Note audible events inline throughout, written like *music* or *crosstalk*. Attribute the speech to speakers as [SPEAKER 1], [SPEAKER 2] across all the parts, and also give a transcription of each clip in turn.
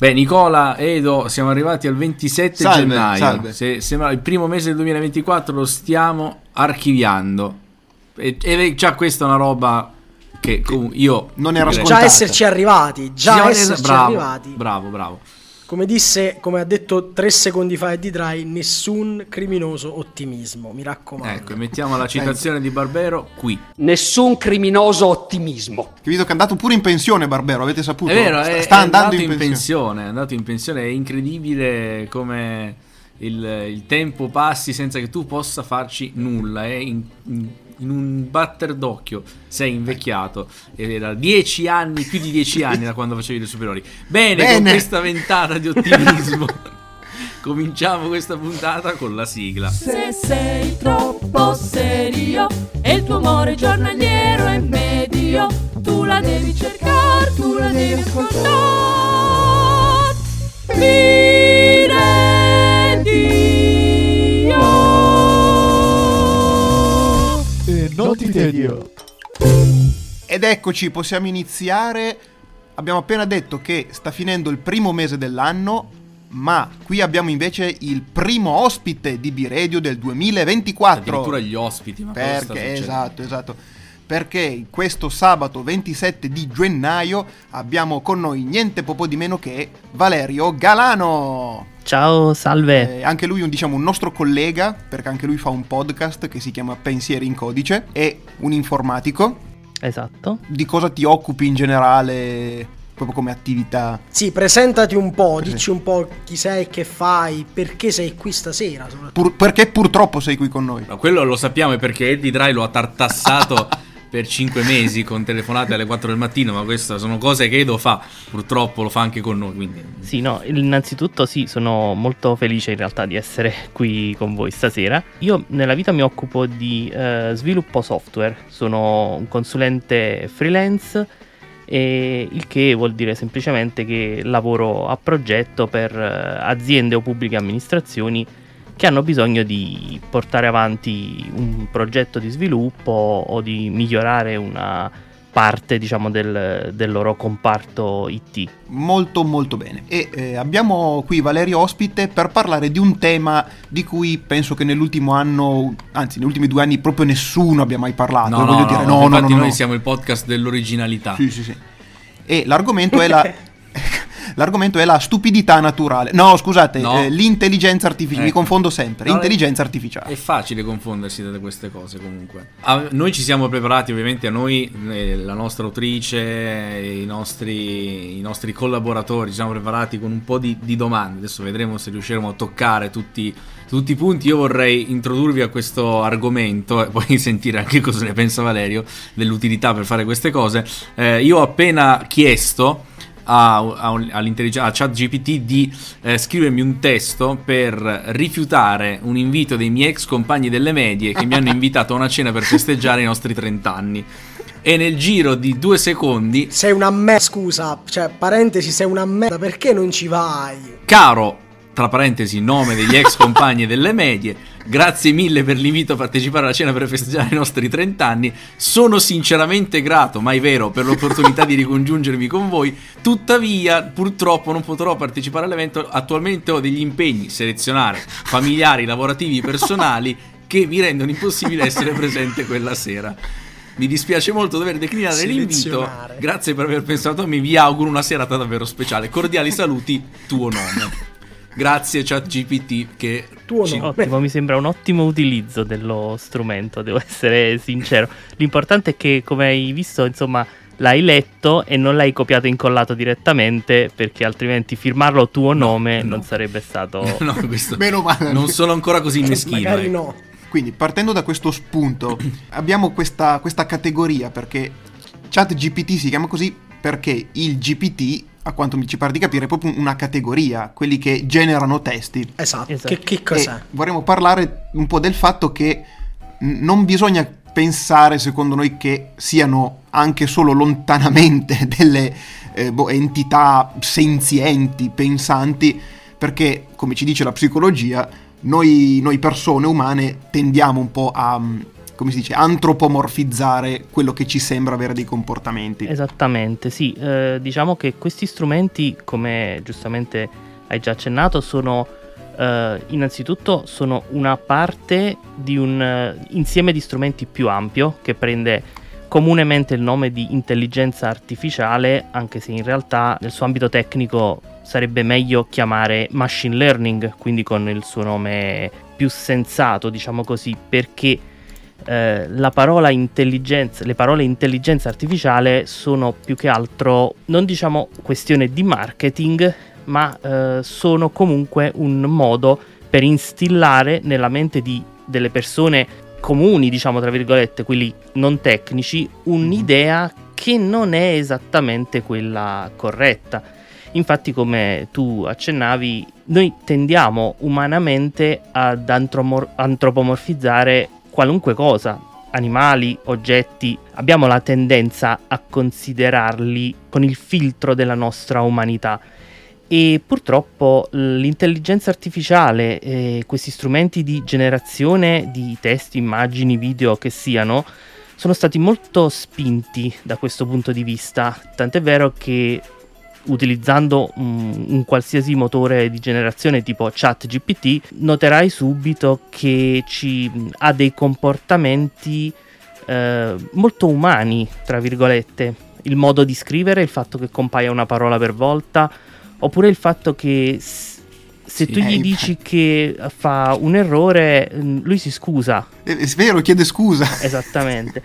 [SPEAKER 1] Beh, Nicola, Edo, siamo arrivati al 27
[SPEAKER 2] Salve,
[SPEAKER 1] gennaio.
[SPEAKER 2] salve.
[SPEAKER 1] Se, sembra il primo mese del 2024 lo stiamo archiviando. E- è già questa una roba che comunque io
[SPEAKER 2] non era
[SPEAKER 1] direi-
[SPEAKER 3] Già esserci arrivati, già
[SPEAKER 1] Siamo-
[SPEAKER 3] esserci
[SPEAKER 1] bravo,
[SPEAKER 3] arrivati.
[SPEAKER 1] Bravo, bravo.
[SPEAKER 3] Come disse, come ha detto tre secondi fa Eddie Dry, nessun criminoso ottimismo, mi raccomando.
[SPEAKER 1] Ecco, mettiamo la citazione di Barbero qui.
[SPEAKER 4] Nessun criminoso ottimismo.
[SPEAKER 2] Che vedo che è andato pure in pensione Barbero, avete saputo?
[SPEAKER 1] È vero,
[SPEAKER 2] sta,
[SPEAKER 1] è,
[SPEAKER 2] sta
[SPEAKER 1] è
[SPEAKER 2] andando
[SPEAKER 1] andato
[SPEAKER 2] in,
[SPEAKER 1] in
[SPEAKER 2] pensione.
[SPEAKER 1] pensione. È andato in pensione. È incredibile come il, il tempo passi senza che tu possa farci nulla. È in, in- in un batter d'occhio sei invecchiato. Ed era dieci anni, più di dieci *laughs* anni da quando facevi le superiori. Bene, con
[SPEAKER 2] Bene.
[SPEAKER 1] questa ventata di ottimismo. *laughs* Cominciamo questa puntata con la sigla.
[SPEAKER 5] Se sei troppo serio e il tuo amore giornaliero è medio, tu la devi cercare, tu la devi ascoltare.
[SPEAKER 6] Tedio.
[SPEAKER 2] Ed eccoci, possiamo iniziare. Abbiamo appena detto che sta finendo il primo mese dell'anno, ma qui abbiamo invece il primo ospite di B-Radio del 2024.
[SPEAKER 1] Addirittura gli ospiti. Ma cosa sta
[SPEAKER 2] Perché, esatto, esatto. Perché questo sabato 27 di gennaio abbiamo con noi niente poco di meno che Valerio Galano.
[SPEAKER 7] Ciao, salve.
[SPEAKER 2] Eh, anche lui un, diciamo, un nostro collega, perché anche lui fa un podcast che si chiama Pensieri in Codice, è un informatico.
[SPEAKER 7] Esatto.
[SPEAKER 2] Di cosa ti occupi in generale, proprio come attività?
[SPEAKER 3] Sì, presentati un po', dici un po' chi sei, che fai, perché sei qui stasera.
[SPEAKER 2] Pur- perché purtroppo sei qui con noi?
[SPEAKER 1] No, quello lo sappiamo perché Eddie Dry lo ha tartassato *laughs* per 5 mesi con telefonate alle 4 del mattino, ma queste sono cose che Edo fa, purtroppo lo fa anche con noi, quindi
[SPEAKER 7] Sì, no, innanzitutto sì, sono molto felice in realtà di essere qui con voi stasera. Io nella vita mi occupo di eh, sviluppo software, sono un consulente freelance, e il che vuol dire semplicemente che lavoro a progetto per eh, aziende o pubbliche amministrazioni che hanno bisogno di portare avanti un progetto di sviluppo o di migliorare una parte, diciamo, del, del loro comparto IT.
[SPEAKER 2] Molto molto bene. E eh, abbiamo qui Valerio ospite per parlare di un tema di cui penso che nell'ultimo anno, anzi negli ultimi due anni proprio nessuno abbia mai parlato.
[SPEAKER 1] no, no,
[SPEAKER 2] voglio
[SPEAKER 1] no,
[SPEAKER 2] dire,
[SPEAKER 1] no,
[SPEAKER 2] no, no,
[SPEAKER 1] infatti
[SPEAKER 2] no,
[SPEAKER 1] noi
[SPEAKER 2] no.
[SPEAKER 1] siamo il podcast dell'originalità.
[SPEAKER 2] Sì, sì, sì. E l'argomento è la... *laughs* L'argomento è la stupidità naturale. No, scusate,
[SPEAKER 1] No.
[SPEAKER 2] eh, l'intelligenza artificiale. Mi
[SPEAKER 1] Ecco.
[SPEAKER 2] confondo sempre.
[SPEAKER 1] No,
[SPEAKER 2] intelligenza
[SPEAKER 1] È
[SPEAKER 2] artificiale.
[SPEAKER 1] facile confondersi da queste cose comunque. A- noi ci siamo preparati ovviamente a noi, eh, la nostra autrice, i nostri, i nostri collaboratori, ci siamo preparati con un po' di, di domande. Adesso vedremo se riusciremo a toccare tutti, tutti i punti. Io vorrei introdurvi a questo argomento e poi *laughs* sentire anche cosa ne pensa Valerio dell'utilità per fare queste cose. Eh, io ho appena chiesto a, a, all'intelligenza a ChatGPT di eh, scrivermi un testo per rifiutare un invito dei miei ex compagni delle medie che mi hanno *laughs* invitato a una cena per festeggiare i nostri 30 anni. E nel giro di due secondi,
[SPEAKER 3] Sei una merda, scusa, cioè, parentesi, sei una merda, perché non ci vai?
[SPEAKER 1] caro, tra parentesi, nome degli ex compagni delle medie, grazie mille per l'invito a partecipare alla cena per festeggiare i nostri 30 anni. Sono sinceramente grato, mai vero, per l'opportunità di ricongiungermi con voi. Tuttavia, purtroppo non potrò partecipare all'evento. Attualmente ho degli impegni, selezionare familiari, lavorativi, personali, che mi rendono impossibile essere presente quella sera. Mi dispiace molto dover declinare l'invito. Grazie per aver pensato a me. Vi auguro una serata davvero speciale. Cordiali saluti, tuo nome. Grazie ChatGPT che
[SPEAKER 3] Tuo
[SPEAKER 1] ci-
[SPEAKER 3] nome.
[SPEAKER 7] Ottimo, mi sembra un ottimo utilizzo dello strumento, devo essere sincero. L'importante è che, come hai visto, insomma, l'hai letto e non l'hai copiato e incollato direttamente, perché altrimenti firmarlo tuo nome
[SPEAKER 1] no.
[SPEAKER 7] non sarebbe stato... *laughs*
[SPEAKER 1] No, questo-
[SPEAKER 2] Meno male.
[SPEAKER 1] Non sono ancora così meschino.
[SPEAKER 3] Magari
[SPEAKER 1] ecco.
[SPEAKER 3] no.
[SPEAKER 2] Quindi, partendo da questo spunto, *clears throat* abbiamo questa, questa categoria perché ChatGPT si chiama così perché il GPT, a quanto mi ci pare di capire, è proprio una categoria, quelli che generano testi.
[SPEAKER 3] Esatto.
[SPEAKER 7] Esatto.
[SPEAKER 3] Che, che cos'è?
[SPEAKER 2] E vorremmo parlare un po' del fatto che non bisogna pensare, secondo noi, che siano anche solo lontanamente *laughs* delle eh, boh, entità senzienti, pensanti, perché, come ci dice la psicologia, noi, noi persone umane tendiamo un po' a, mm, come si dice, antropomorfizzare quello che ci sembra avere dei comportamenti.
[SPEAKER 7] Esattamente, sì. Eh, diciamo che questi strumenti, come giustamente hai già accennato, sono eh, innanzitutto sono una parte di un eh, insieme di strumenti più ampio che prende comunemente il nome di intelligenza artificiale, anche se in realtà nel suo ambito tecnico sarebbe meglio chiamare machine learning, quindi con il suo nome più sensato, diciamo così, perché eh, la parola intelligenza, le parole intelligenza artificiale sono più che altro non diciamo questione di marketing, ma eh, sono comunque un modo per instillare nella mente di, delle persone comuni, diciamo tra virgolette, quelli non tecnici, un'idea che non è esattamente quella corretta. Infatti, come tu accennavi, noi tendiamo umanamente ad antromor- antropomorfizzare qualunque cosa, animali, oggetti, abbiamo la tendenza a considerarli con il filtro della nostra umanità. E purtroppo l'intelligenza artificiale e questi strumenti di generazione di testi, immagini, video che siano sono stati molto spinti da questo punto di vista, tant'è vero che utilizzando un, un, qualsiasi motore di generazione tipo ChatGPT noterai subito che ci ha dei comportamenti eh, molto umani, tra virgolette, il modo di scrivere, il fatto che compaia una parola per volta, Oppure il fatto che se sì, tu gli eh, dici che fa un errore, mm, lui si scusa.
[SPEAKER 2] È, è vero, chiede scusa. *laughs*
[SPEAKER 7] Esattamente.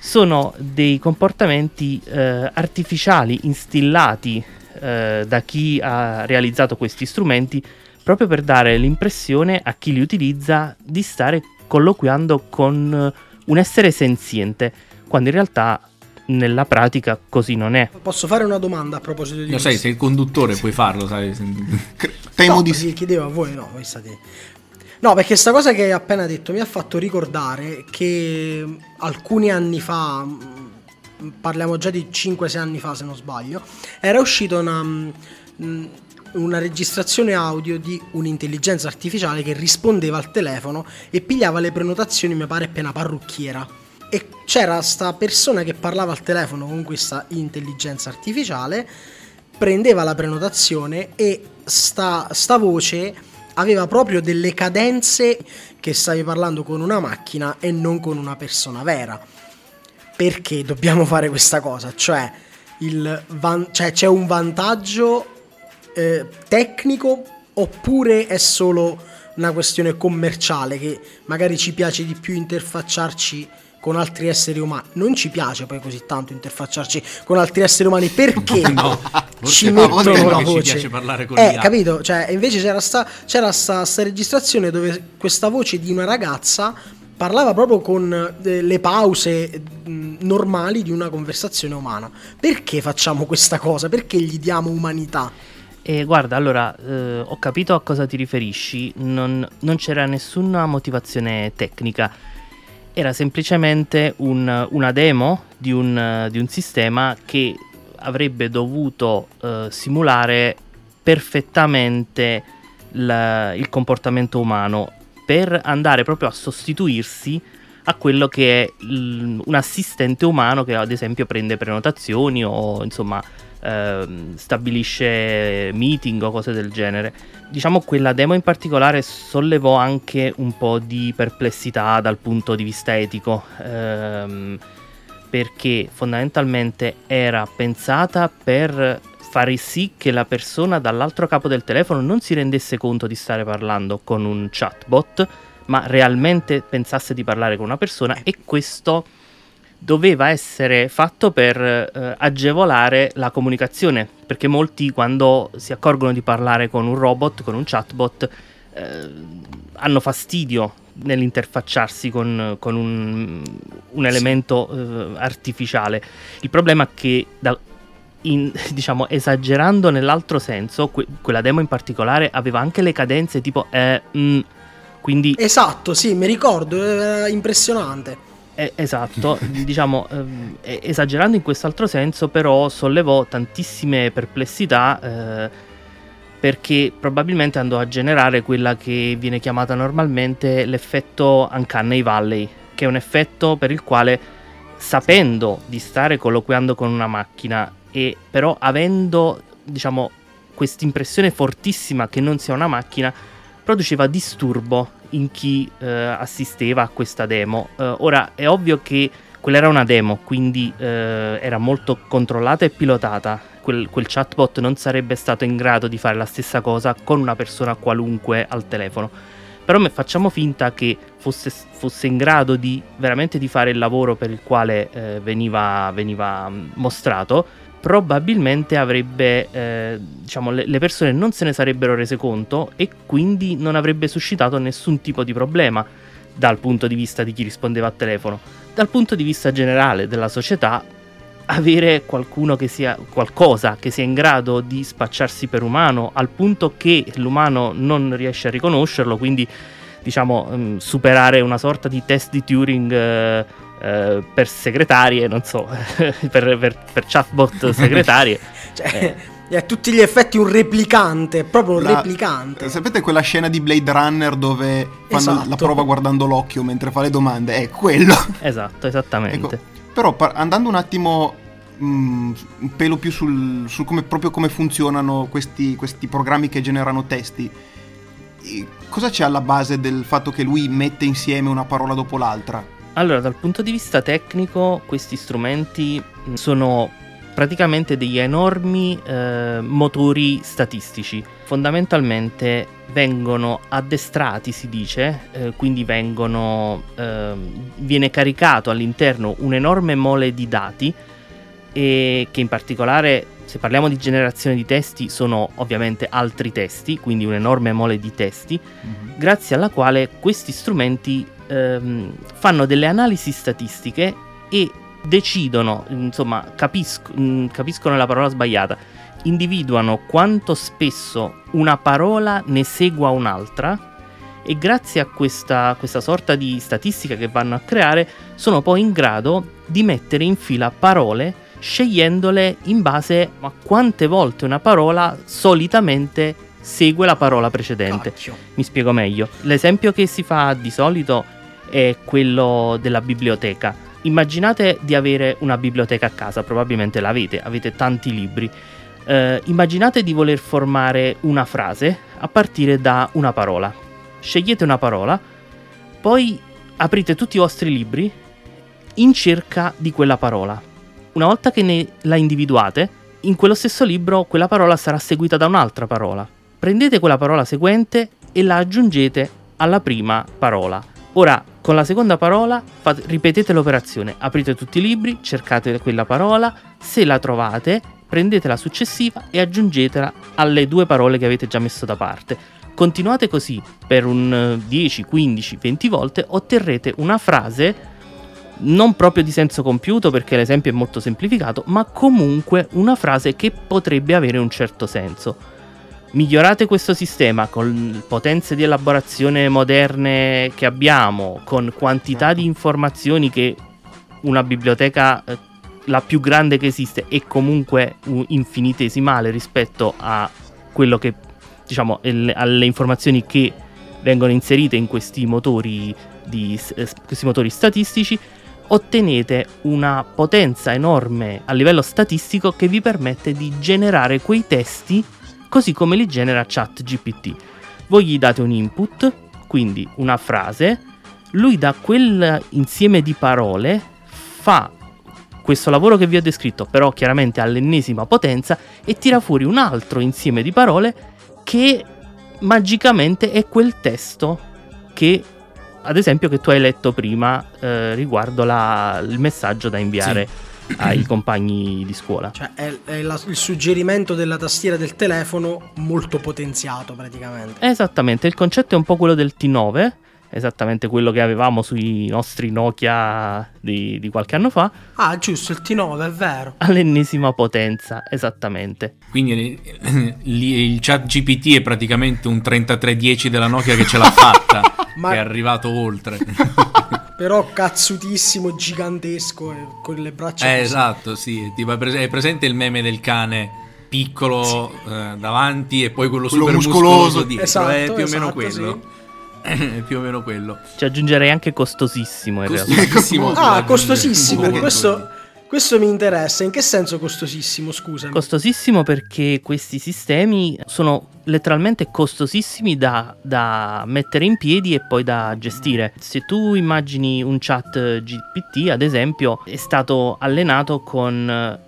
[SPEAKER 7] Sono dei comportamenti eh, artificiali instillati eh, da chi ha realizzato questi strumenti proprio per dare l'impressione a chi li utilizza di stare colloquiando con un essere senziente, quando in realtà nella pratica così non è.
[SPEAKER 3] Posso fare una domanda a proposito di
[SPEAKER 1] Lo sai, sei il conduttore, puoi farlo, sai. *laughs*
[SPEAKER 2] Temo
[SPEAKER 3] no,
[SPEAKER 2] di
[SPEAKER 3] sì. chiedevo a voi, no, voi state... No, perché questa cosa che hai appena detto mi ha fatto ricordare che alcuni anni fa, parliamo già di 5-6 anni fa se non sbaglio, era uscita una, una registrazione audio di un'intelligenza artificiale che rispondeva al telefono e pigliava le prenotazioni, mi pare, una parrucchiera e c'era sta persona che parlava al telefono con questa intelligenza artificiale, prendeva la prenotazione e sta, sta voce aveva proprio delle cadenze che stavi parlando con una macchina e non con una persona vera. Perché dobbiamo fare questa cosa? Cioè, van- cioè c'è un vantaggio eh, tecnico oppure è solo una questione commerciale che magari ci piace di più interfacciarci con altri esseri umani. Non ci piace poi così tanto interfacciarci con altri esseri umani perché *laughs*
[SPEAKER 1] no,
[SPEAKER 3] ci mettono
[SPEAKER 1] no,
[SPEAKER 3] la voce.
[SPEAKER 1] Ci piace parlare con
[SPEAKER 3] eh, capito? Cioè, invece c'era sta, c'era sta, sta registrazione dove questa voce di una ragazza parlava proprio con eh, le pause normali di una conversazione umana. Perché facciamo questa cosa? Perché gli diamo umanità?
[SPEAKER 7] E guarda, allora eh, ho capito a cosa ti riferisci, non, non c'era nessuna motivazione tecnica era semplicemente un, una demo di un, di un, sistema che avrebbe dovuto uh, simulare perfettamente la, il comportamento umano per andare proprio a sostituirsi a quello che è l- un assistente umano che ad esempio prende prenotazioni o insomma Ehm, stabilisce meeting o cose del genere. Diciamo quella demo in particolare sollevò anche un po' di perplessità dal punto di vista etico. Ehm, perché fondamentalmente era pensata per fare sì che la persona dall'altro capo del telefono non si rendesse conto di stare parlando con un chatbot, ma realmente pensasse di parlare con una persona e questo doveva essere fatto per eh, agevolare la comunicazione, perché molti quando si accorgono di parlare con un robot, con un chatbot, eh, hanno fastidio nell'interfacciarsi con, con un, un, elemento eh, artificiale. Il problema è che da, in, *laughs* diciamo, esagerando nell'altro senso, que- quella demo in particolare aveva anche le cadenze tipo eh, mm, quindi...
[SPEAKER 3] Esatto, sì, mi ricordo, era impressionante.
[SPEAKER 7] Eh, esatto, *laughs* diciamo, eh, esagerando in quest'altro senso, però sollevò tantissime perplessità eh, perché probabilmente andò a generare quella che viene chiamata normalmente l'effetto Uncanny Valley, che è un effetto per il quale sapendo di stare colloquiando con una macchina e però avendo diciamo questa impressione fortissima che non sia una macchina produceva disturbo in chi eh, assisteva a questa demo. Eh, ora è ovvio che quella era una demo, quindi eh, era molto controllata e pilotata. Quel, quel, chatbot non sarebbe stato in grado di fare la stessa cosa con una persona qualunque al telefono. Però facciamo finta che fosse, fosse in grado di veramente di fare il lavoro per il quale eh, veniva, veniva mostrato probabilmente avrebbe, eh, diciamo, le, le, persone non se ne sarebbero rese conto e quindi non avrebbe suscitato nessun tipo di problema dal punto di vista di chi rispondeva al telefono. Dal punto di vista generale della società, avere qualcuno che sia qualcosa che sia in grado di spacciarsi per umano al punto che l'umano non riesce a riconoscerlo, quindi diciamo um, superare una sorta di test di Turing eh, eh, per segretarie, non so, *laughs* per, per, per, chatbot *laughs* segretarie.
[SPEAKER 3] cioè, è *laughs* a tutti gli effetti un replicante, proprio un la, replicante.
[SPEAKER 2] Sapete quella scena di Blade Runner dove fanno esatto. la prova guardando l'occhio mentre fa le domande? È quello.
[SPEAKER 7] Esatto, esattamente. Ecco,
[SPEAKER 2] però par- andando un attimo mm, un pelo più sul, sul come, proprio come funzionano questi, questi programmi che generano testi, cosa c'è alla base del fatto che lui mette insieme una parola dopo l'altra?
[SPEAKER 7] Allora, dal punto di vista tecnico, questi strumenti sono praticamente degli enormi eh, motori statistici. Fondamentalmente vengono addestrati, si dice, eh, quindi vengono, eh, viene caricato all'interno un enorme mole di dati e che in particolare, se parliamo di generazione di testi, sono ovviamente altri testi, quindi un enorme mole di testi, mm-hmm. grazie alla quale questi strumenti ehm, fanno delle analisi statistiche e decidono, insomma, capisco, mh, capiscono la parola sbagliata, individuano quanto spesso una parola ne segua un'altra e grazie a questa, questa, sorta di statistica che vanno a creare sono poi in grado di mettere in fila parole scegliendole in base a quante volte una parola solitamente segue la parola precedente. Cacchio. Mi spiego meglio. L'esempio che si fa di solito è quello della biblioteca. Immaginate di avere una biblioteca a casa, probabilmente l'avete, avete tanti libri. Eh, immaginate di voler formare una frase a partire da una parola. Scegliete una parola, poi aprite tutti i vostri libri in cerca di quella parola. Una volta che ne, la individuate, in quello stesso libro quella parola sarà seguita da un'altra parola. Prendete quella parola seguente e la aggiungete alla prima parola. Ora, con la seconda parola fate, ripetete l'operazione, aprite tutti i libri, cercate quella parola, se la trovate prendete la successiva e aggiungetela alle due parole che avete già messo da parte. Continuate così per un 10, 15, 20 volte, otterrete una frase non proprio di senso compiuto perché l'esempio è molto semplificato, ma comunque una frase che potrebbe avere un certo senso. Migliorate questo sistema con potenze di elaborazione moderne che abbiamo, con quantità di informazioni che una biblioteca eh, la più grande che esiste è comunque infinitesimale rispetto a quello che diciamo alle informazioni che vengono inserite in questi motori, di, eh, questi motori statistici ottenete una potenza enorme a livello statistico che vi permette di generare quei testi così come li genera ChatGPT. Voi gli date un input, quindi una frase, lui da quel insieme di parole fa questo lavoro che vi ho descritto, però chiaramente all'ennesima potenza, e tira fuori un altro insieme di parole che magicamente è quel testo che ad esempio che tu hai letto prima eh, riguardo la, il messaggio da inviare sì ai compagni di scuola.
[SPEAKER 3] Cioè è, è la, il suggerimento della tastiera del telefono molto potenziato praticamente.
[SPEAKER 7] Esattamente, il concetto è un po' quello del T9, esattamente quello che avevamo sui nostri Nokia di, di, qualche anno fa.
[SPEAKER 3] Ah, giusto, il T9, è vero.
[SPEAKER 7] All'ennesima potenza, esattamente.
[SPEAKER 1] Quindi il chat GPT è praticamente un 3310 della Nokia che ce l'ha *laughs* fatta, Ma... che è arrivato oltre. *laughs*
[SPEAKER 3] Però cazzutissimo, gigantesco, con le braccia.
[SPEAKER 1] Eh, esatto, sì. Tipo, è presente il meme del cane piccolo sì. eh, davanti e poi quello, quello super muscoloso, muscoloso dietro. Esatto, è più o meno esatto, quello.
[SPEAKER 3] Sì. *clears throat*
[SPEAKER 1] è più o meno quello.
[SPEAKER 7] Ci aggiungerei anche costosissimo in realtà.
[SPEAKER 1] Costosissimo.
[SPEAKER 3] Ah, costosissimo. Questo, questo mi interessa. In che senso costosissimo? Scusami.
[SPEAKER 7] Costosissimo perché questi sistemi sono letteralmente costosissimi da, da mettere in piedi e poi da gestire. Se tu immagini un chat GPT, ad esempio, è stato allenato con eh,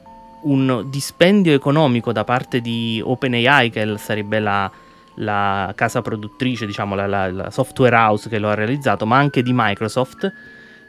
[SPEAKER 7] un dispendio economico da parte di OpenAI, che sarebbe la, la casa produttrice, diciamo la, la- la software house che lo ha realizzato, ma anche di Microsoft,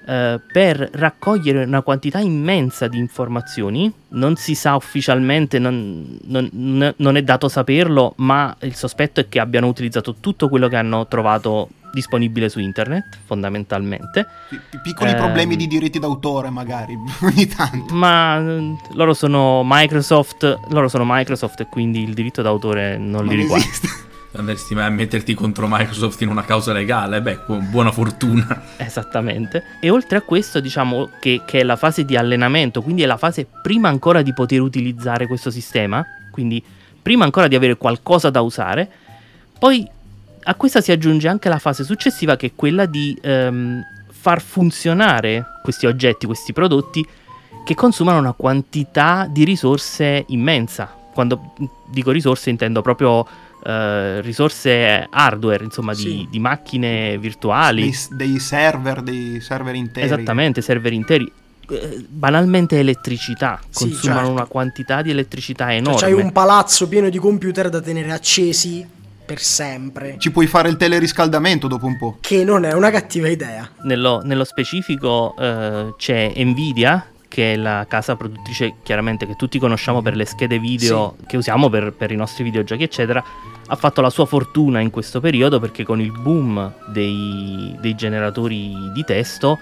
[SPEAKER 7] eh, per raccogliere una quantità immensa di informazioni. Non si sa ufficialmente, non, non- non è dato saperlo, ma il sospetto è che abbiano utilizzato tutto quello che hanno trovato disponibile su internet, fondamentalmente.
[SPEAKER 2] Pi- pi- Piccoli
[SPEAKER 7] Ehm.
[SPEAKER 2] problemi di diritti d'autore, magari, *laughs* ogni tanto.
[SPEAKER 7] Ma eh, loro sono Microsoft, loro sono Microsoft e quindi il diritto d'autore non li
[SPEAKER 2] Non
[SPEAKER 7] riguarda.
[SPEAKER 2] esiste.
[SPEAKER 1] Andresti mai a metterti contro Microsoft in una causa legale? Beh, bu- buona fortuna.
[SPEAKER 7] Esattamente. E oltre a questo, diciamo che, che è la fase di allenamento, quindi è la fase prima ancora di poter utilizzare questo sistema, quindi prima ancora di avere qualcosa da usare, poi a questa si aggiunge anche la fase successiva che è quella di ehm, far funzionare questi oggetti, questi prodotti che consumano una quantità di risorse immensa. Quando dico risorse intendo proprio eh, risorse hardware, insomma, di,
[SPEAKER 3] Sì.
[SPEAKER 7] di macchine virtuali.
[SPEAKER 2] Dei, dei server, dei server interi.
[SPEAKER 7] Esattamente, server interi. Eh, Banalmente elettricità,
[SPEAKER 3] Sì,
[SPEAKER 7] consumano
[SPEAKER 3] certo.
[SPEAKER 7] una quantità di elettricità
[SPEAKER 3] Cioè,
[SPEAKER 7] enorme.
[SPEAKER 3] c'hai un palazzo pieno di computer da tenere accesi per sempre.
[SPEAKER 2] Ci puoi fare il teleriscaldamento dopo un po'.
[SPEAKER 3] Che non è una cattiva idea.
[SPEAKER 7] Nello, nello specifico eh, c'è Nvidia, che è la casa produttrice chiaramente che tutti conosciamo per le schede video che usiamo per, per i nostri videogiochi, eccetera. Ha fatto la sua fortuna in questo periodo perché con il boom dei, dei generatori di testo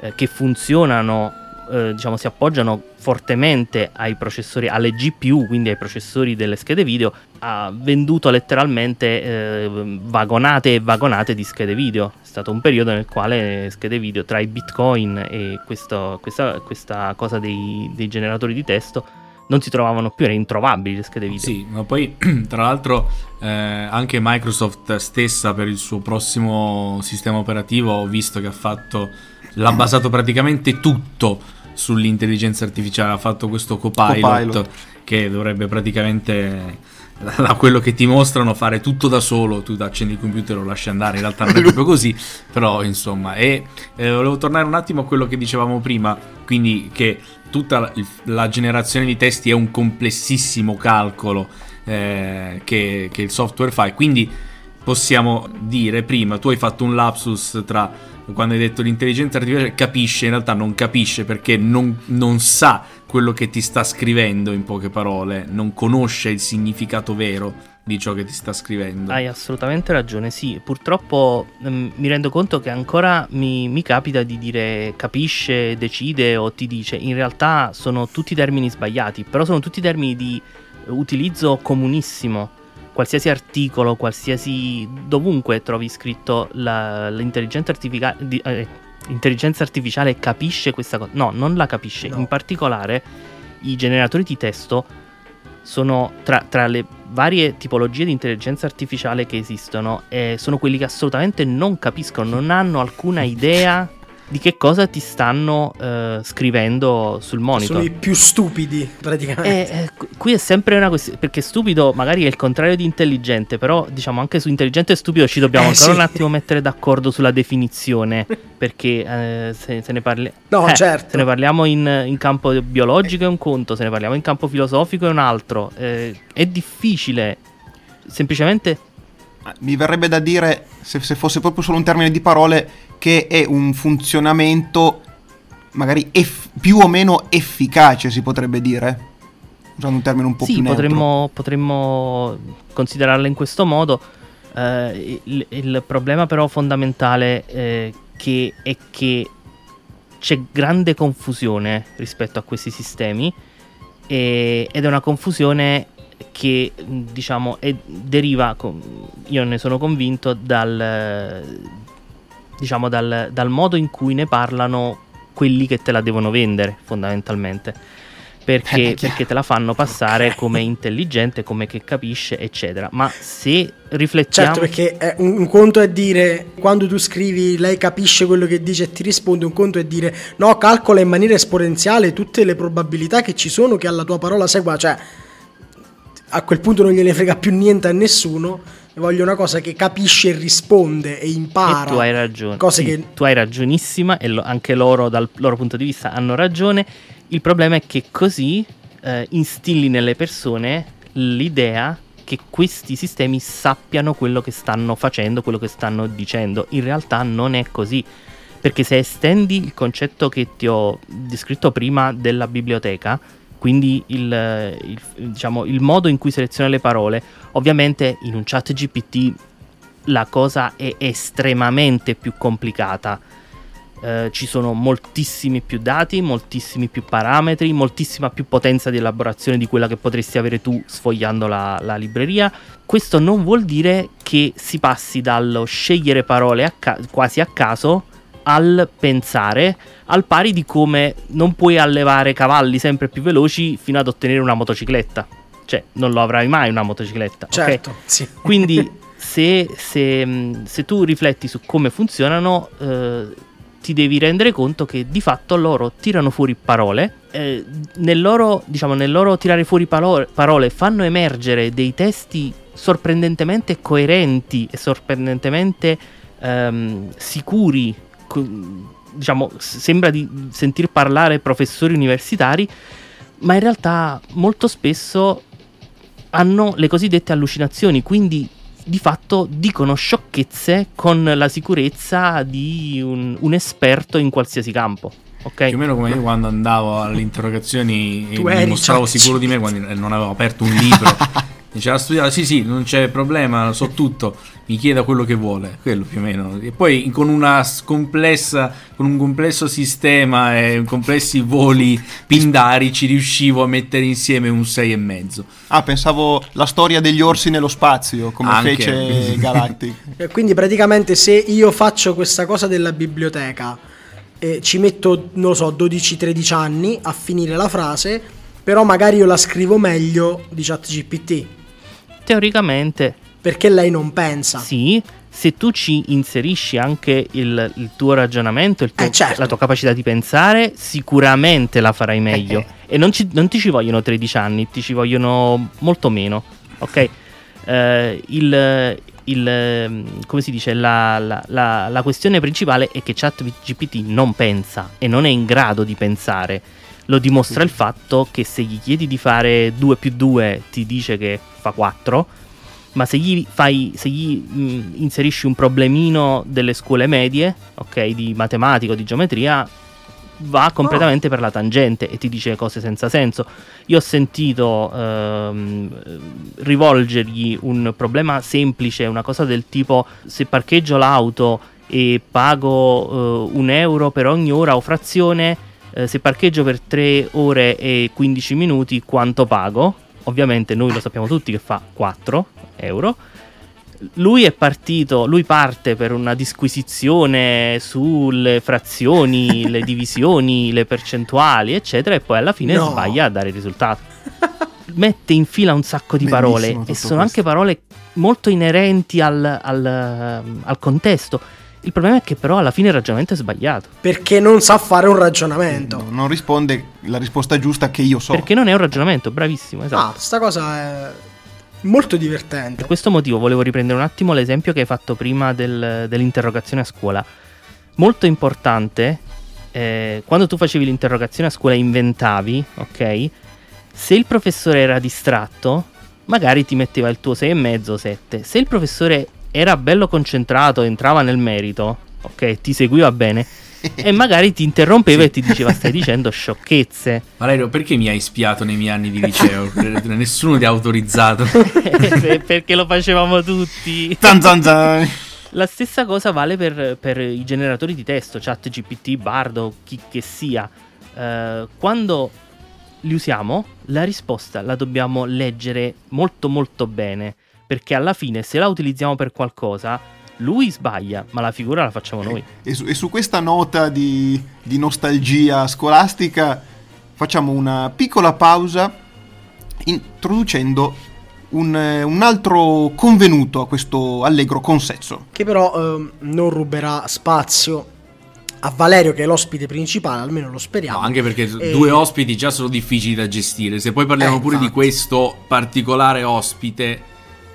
[SPEAKER 7] eh, che funzionano, eh, diciamo, si appoggiano fortemente ai processori, alle GPU, quindi ai processori delle schede video, ha venduto letteralmente eh, vagonate e vagonate di schede video. È stato un periodo nel quale schede video tra i bitcoin e questo- questa, questa cosa dei, dei generatori di testo non si trovavano più, erano introvabili le schede video.
[SPEAKER 1] Sì, ma poi *clears throat* tra l'altro eh, anche Microsoft stessa per il suo prossimo sistema operativo ho visto che ha fatto l'ha basato praticamente tutto sull'intelligenza artificiale, ha fatto questo copilot,
[SPEAKER 2] Copilot.
[SPEAKER 1] che dovrebbe praticamente *laughs* da quello che ti mostrano fare tutto da solo, tu accendi il computer e lo lasci andare, in realtà non è *laughs* proprio così, però insomma, e eh, volevo tornare un attimo a quello che dicevamo prima, quindi che tutta la, la generazione di testi è un complessissimo calcolo eh, che, che il software fa e quindi possiamo dire prima tu hai fatto un lapsus tra quando hai detto l'intelligenza artificiale capisce in realtà non capisce perché non, non sa quello che ti sta scrivendo in poche parole non conosce il significato vero di ciò che ti sta scrivendo.
[SPEAKER 7] Hai assolutamente ragione, sì, purtroppo mm, mi rendo conto che ancora mi, mi capita di dire capisce, decide o ti dice, in realtà sono tutti termini sbagliati, però sono tutti termini di utilizzo comunissimo. Qualsiasi articolo, qualsiasi... dovunque trovi scritto la- l'intelligenza artifica- di- eh, intelligenza artificiale capisce questa cosa. No, non la capisce.
[SPEAKER 3] No.
[SPEAKER 7] In particolare i generatori di testo sono tra, tra le varie tipologie di intelligenza artificiale che esistono, eh, sono quelli che assolutamente non capiscono, non hanno alcuna idea di che cosa ti stanno eh, scrivendo sul monitor.
[SPEAKER 3] Sono i più stupidi, praticamente.
[SPEAKER 7] Eh, eh, qu- qui è sempre una questione, perché stupido magari è il contrario di intelligente, però diciamo anche su intelligente e stupido ci dobbiamo
[SPEAKER 3] Eh,
[SPEAKER 7] ancora
[SPEAKER 3] sì.
[SPEAKER 7] un attimo mettere d'accordo sulla definizione, *laughs* perché eh, se, se ne parli...
[SPEAKER 3] No,
[SPEAKER 7] eh,
[SPEAKER 3] certo.
[SPEAKER 7] Se ne parliamo in, in campo biologico è un conto, se ne parliamo in campo filosofico è un altro. Eh, è difficile, semplicemente...
[SPEAKER 2] Mi verrebbe da dire, se, se fosse proprio solo un termine di parole, che è un funzionamento magari eff- più o meno efficace, si potrebbe dire. Usando un termine un po'
[SPEAKER 7] Sì,
[SPEAKER 2] più
[SPEAKER 7] potremmo, potremmo considerarla in questo modo. Eh, il, il problema però fondamentale eh, che è che c'è grande confusione rispetto a questi sistemi e- ed è una confusione che diciamo è- deriva, io ne sono convinto, dal, diciamo, dal, dal modo in cui ne parlano quelli che te la devono vendere fondamentalmente. perché,
[SPEAKER 2] Eh,
[SPEAKER 7] perché te la fanno passare
[SPEAKER 3] Ok.
[SPEAKER 7] come intelligente, come che capisce, eccetera. Ma se riflettiamo...
[SPEAKER 3] Certo, perché un, un conto è dire quando tu scrivi lei capisce quello che dice e ti risponde, un conto è dire no, calcola in maniera esponenziale tutte le probabilità che ci sono che alla tua parola segua, cioè a quel punto non gliene frega più niente a nessuno, voglio una cosa che capisce e risponde e impara.
[SPEAKER 7] E tu hai ragione.
[SPEAKER 3] Cose
[SPEAKER 7] Sì,
[SPEAKER 3] che
[SPEAKER 7] Tu hai ragionissima e lo- anche loro dal loro punto di vista hanno ragione. Il problema è che così eh, instilli nelle persone l'idea che questi sistemi sappiano quello che stanno facendo, quello che stanno dicendo. In realtà non è così. Perché se estendi il concetto che ti ho descritto prima della biblioteca, quindi il, il- diciamo, il modo in cui seleziona le parole, ovviamente in un chat GPT la cosa è estremamente più complicata. Eh, ci sono moltissimi più dati, moltissimi più parametri, moltissima più potenza di elaborazione di quella che potresti avere tu sfogliando la, la libreria. Questo non vuol dire che si passi dallo scegliere parole a ca- quasi a caso al pensare, al pari di come non puoi allevare cavalli sempre più veloci fino ad ottenere una motocicletta. Cioè, non lo avrai mai una motocicletta.
[SPEAKER 3] certo, sì. *laughs*
[SPEAKER 7] Quindi se, se, mh, se tu rifletti su come funzionano, eh, ti devi rendere conto che di fatto loro tirano fuori parole. eh, nel, loro, diciamo, nel loro tirare fuori palo- parole fanno emergere dei testi sorprendentemente coerenti e sorprendentemente ehm, sicuri. Diciamo, sembra di sentir parlare professori universitari, ma in realtà molto spesso hanno le cosiddette allucinazioni, quindi di fatto dicono sciocchezze con la sicurezza di un, un esperto in qualsiasi campo. Ok?
[SPEAKER 1] Più o meno come io quando andavo alle interrogazioni e
[SPEAKER 3] Tu
[SPEAKER 1] mi mostravo sicuro di me quando non avevo aperto un libro. *laughs* Diceva studiato, sì sì, non c'è problema, so tutto, mi chieda quello che vuole, quello più o meno. E poi con una complessa, con un complesso sistema e complessi voli pindari ci riuscivo a mettere insieme un 6 e mezzo.
[SPEAKER 2] Ah, pensavo la storia degli orsi nello spazio, come
[SPEAKER 1] Anche.
[SPEAKER 2] fece *laughs* Galactic.
[SPEAKER 3] E Quindi praticamente se io faccio questa cosa della biblioteca e ci metto, non lo so, 12-13 anni a finire la frase, però magari io la scrivo meglio di ChatGPT,
[SPEAKER 7] Teoricamente
[SPEAKER 3] perché lei non pensa.
[SPEAKER 7] sì, se tu ci inserisci anche il, il tuo ragionamento, il tuo-
[SPEAKER 3] Eh, certo.
[SPEAKER 7] la tua capacità di pensare, sicuramente la farai meglio.
[SPEAKER 3] Eh,
[SPEAKER 7] E non, ci- non ti ci vogliono 13 anni, ti ci vogliono molto meno. Ok? Eh, il, il, come si dice, la, la- la- la questione principale è che ChatGPT non pensa e non è in grado di pensare. Lo dimostra il fatto che se gli chiedi di fare 2 più 2 ti dice che fa 4, ma se gli, fai, se gli mh, inserisci un problemino delle scuole medie, ok, di matematica o di geometria, va completamente per la tangente e ti dice cose senza senso. Io ho sentito ehm, rivolgergli un problema semplice, una cosa del tipo se parcheggio l'auto e pago eh, un euro per ogni ora o frazione, eh, se parcheggio per 3 ore e 15 minuti quanto pago? Ovviamente noi lo sappiamo tutti che fa 4 euro. Lui è partito, lui parte per una disquisizione sulle frazioni, *laughs* le divisioni, le percentuali, eccetera, e poi alla fine
[SPEAKER 3] No.
[SPEAKER 7] sbaglia a dare il risultato. Mette in fila un sacco di
[SPEAKER 2] Bellissimo
[SPEAKER 7] parole e sono
[SPEAKER 2] questo.
[SPEAKER 7] anche parole molto inerenti al, al- al contesto. Il problema è che però alla fine il ragionamento è sbagliato.
[SPEAKER 3] Perché non sa fare un ragionamento.
[SPEAKER 2] No, non risponde la risposta giusta che io so.
[SPEAKER 7] Perché non è un ragionamento, bravissimo, esatto.
[SPEAKER 3] Ah, sta cosa è molto
[SPEAKER 7] Per
[SPEAKER 3] divertente.
[SPEAKER 7] questo motivo volevo riprendere un attimo l'esempio che hai fatto prima del- dell'interrogazione a scuola. Molto importante, eh, quando tu facevi l'interrogazione a scuola e inventavi, ok? Se il professore era distratto, magari ti metteva il tuo 6,5 o 7. Se il professore era bello concentrato, entrava nel merito, ok? Ti seguiva bene. e *laughs* magari ti interrompeva e ti diceva stai *laughs* dicendo sciocchezze.
[SPEAKER 1] Valerio, perché mi hai spiato nei miei anni di liceo? Nessuno ti ha autorizzato. *laughs*
[SPEAKER 7] Perché lo facevamo tutti.
[SPEAKER 2] Zan zan zan.
[SPEAKER 7] La stessa cosa vale per, per i generatori di testo, chat GPT, Bardo, chi che sia. Eh, quando li usiamo, la risposta la dobbiamo leggere molto molto bene, perché alla fine se la utilizziamo per qualcosa, lui sbaglia, ma la figura la facciamo noi.
[SPEAKER 2] E su, e su questa nota di, di nostalgia scolastica facciamo una piccola pausa introducendo un, eh, un altro convenuto a questo allegro consenso.
[SPEAKER 3] Che però ehm, non ruberà spazio a Valerio che è l'ospite principale, almeno lo speriamo.
[SPEAKER 1] No, anche perché
[SPEAKER 3] E-
[SPEAKER 1] due ospiti già sono difficili da gestire. Se poi parliamo
[SPEAKER 3] Eh,
[SPEAKER 1] pure di
[SPEAKER 3] infatti.
[SPEAKER 1] questo particolare ospite,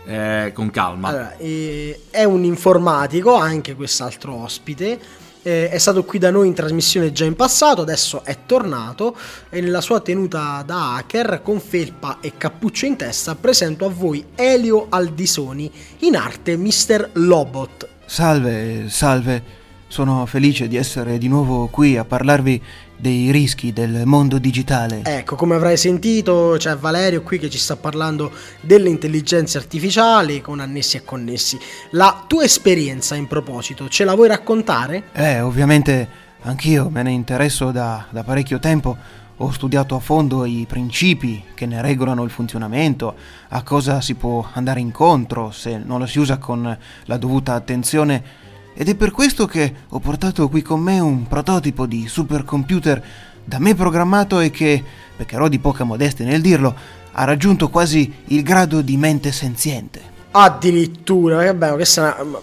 [SPEAKER 1] eh, con calma.
[SPEAKER 3] Allora, eh, è un informatico, anche quest'altro ospite. eh, è stato qui da noi in trasmissione già in passato, adesso è tornato e nella sua tenuta da hacker con felpa e cappuccio in testa presento a voi Elio Aldisoni, in arte Mr. Lobot.
[SPEAKER 2] Salve, salve. Sono felice di essere di nuovo qui a parlarvi dei rischi del mondo digitale.
[SPEAKER 3] Ecco, come avrai sentito, c'è Valerio qui che ci sta parlando delle intelligenze artificiali con annessi e connessi. La tua esperienza in proposito, ce la vuoi raccontare?
[SPEAKER 2] Eh, ovviamente anch'io me ne interesso da, da parecchio tempo. Ho studiato a fondo i principi che ne regolano il funzionamento, a cosa si può andare incontro se non lo si usa con la dovuta attenzione. Ed è per questo che ho portato qui con me un prototipo di supercomputer da me programmato e che, peccherò di poca modestia nel dirlo, ha raggiunto quasi il grado di mente senziente.
[SPEAKER 3] Addirittura, che bello, questa è una-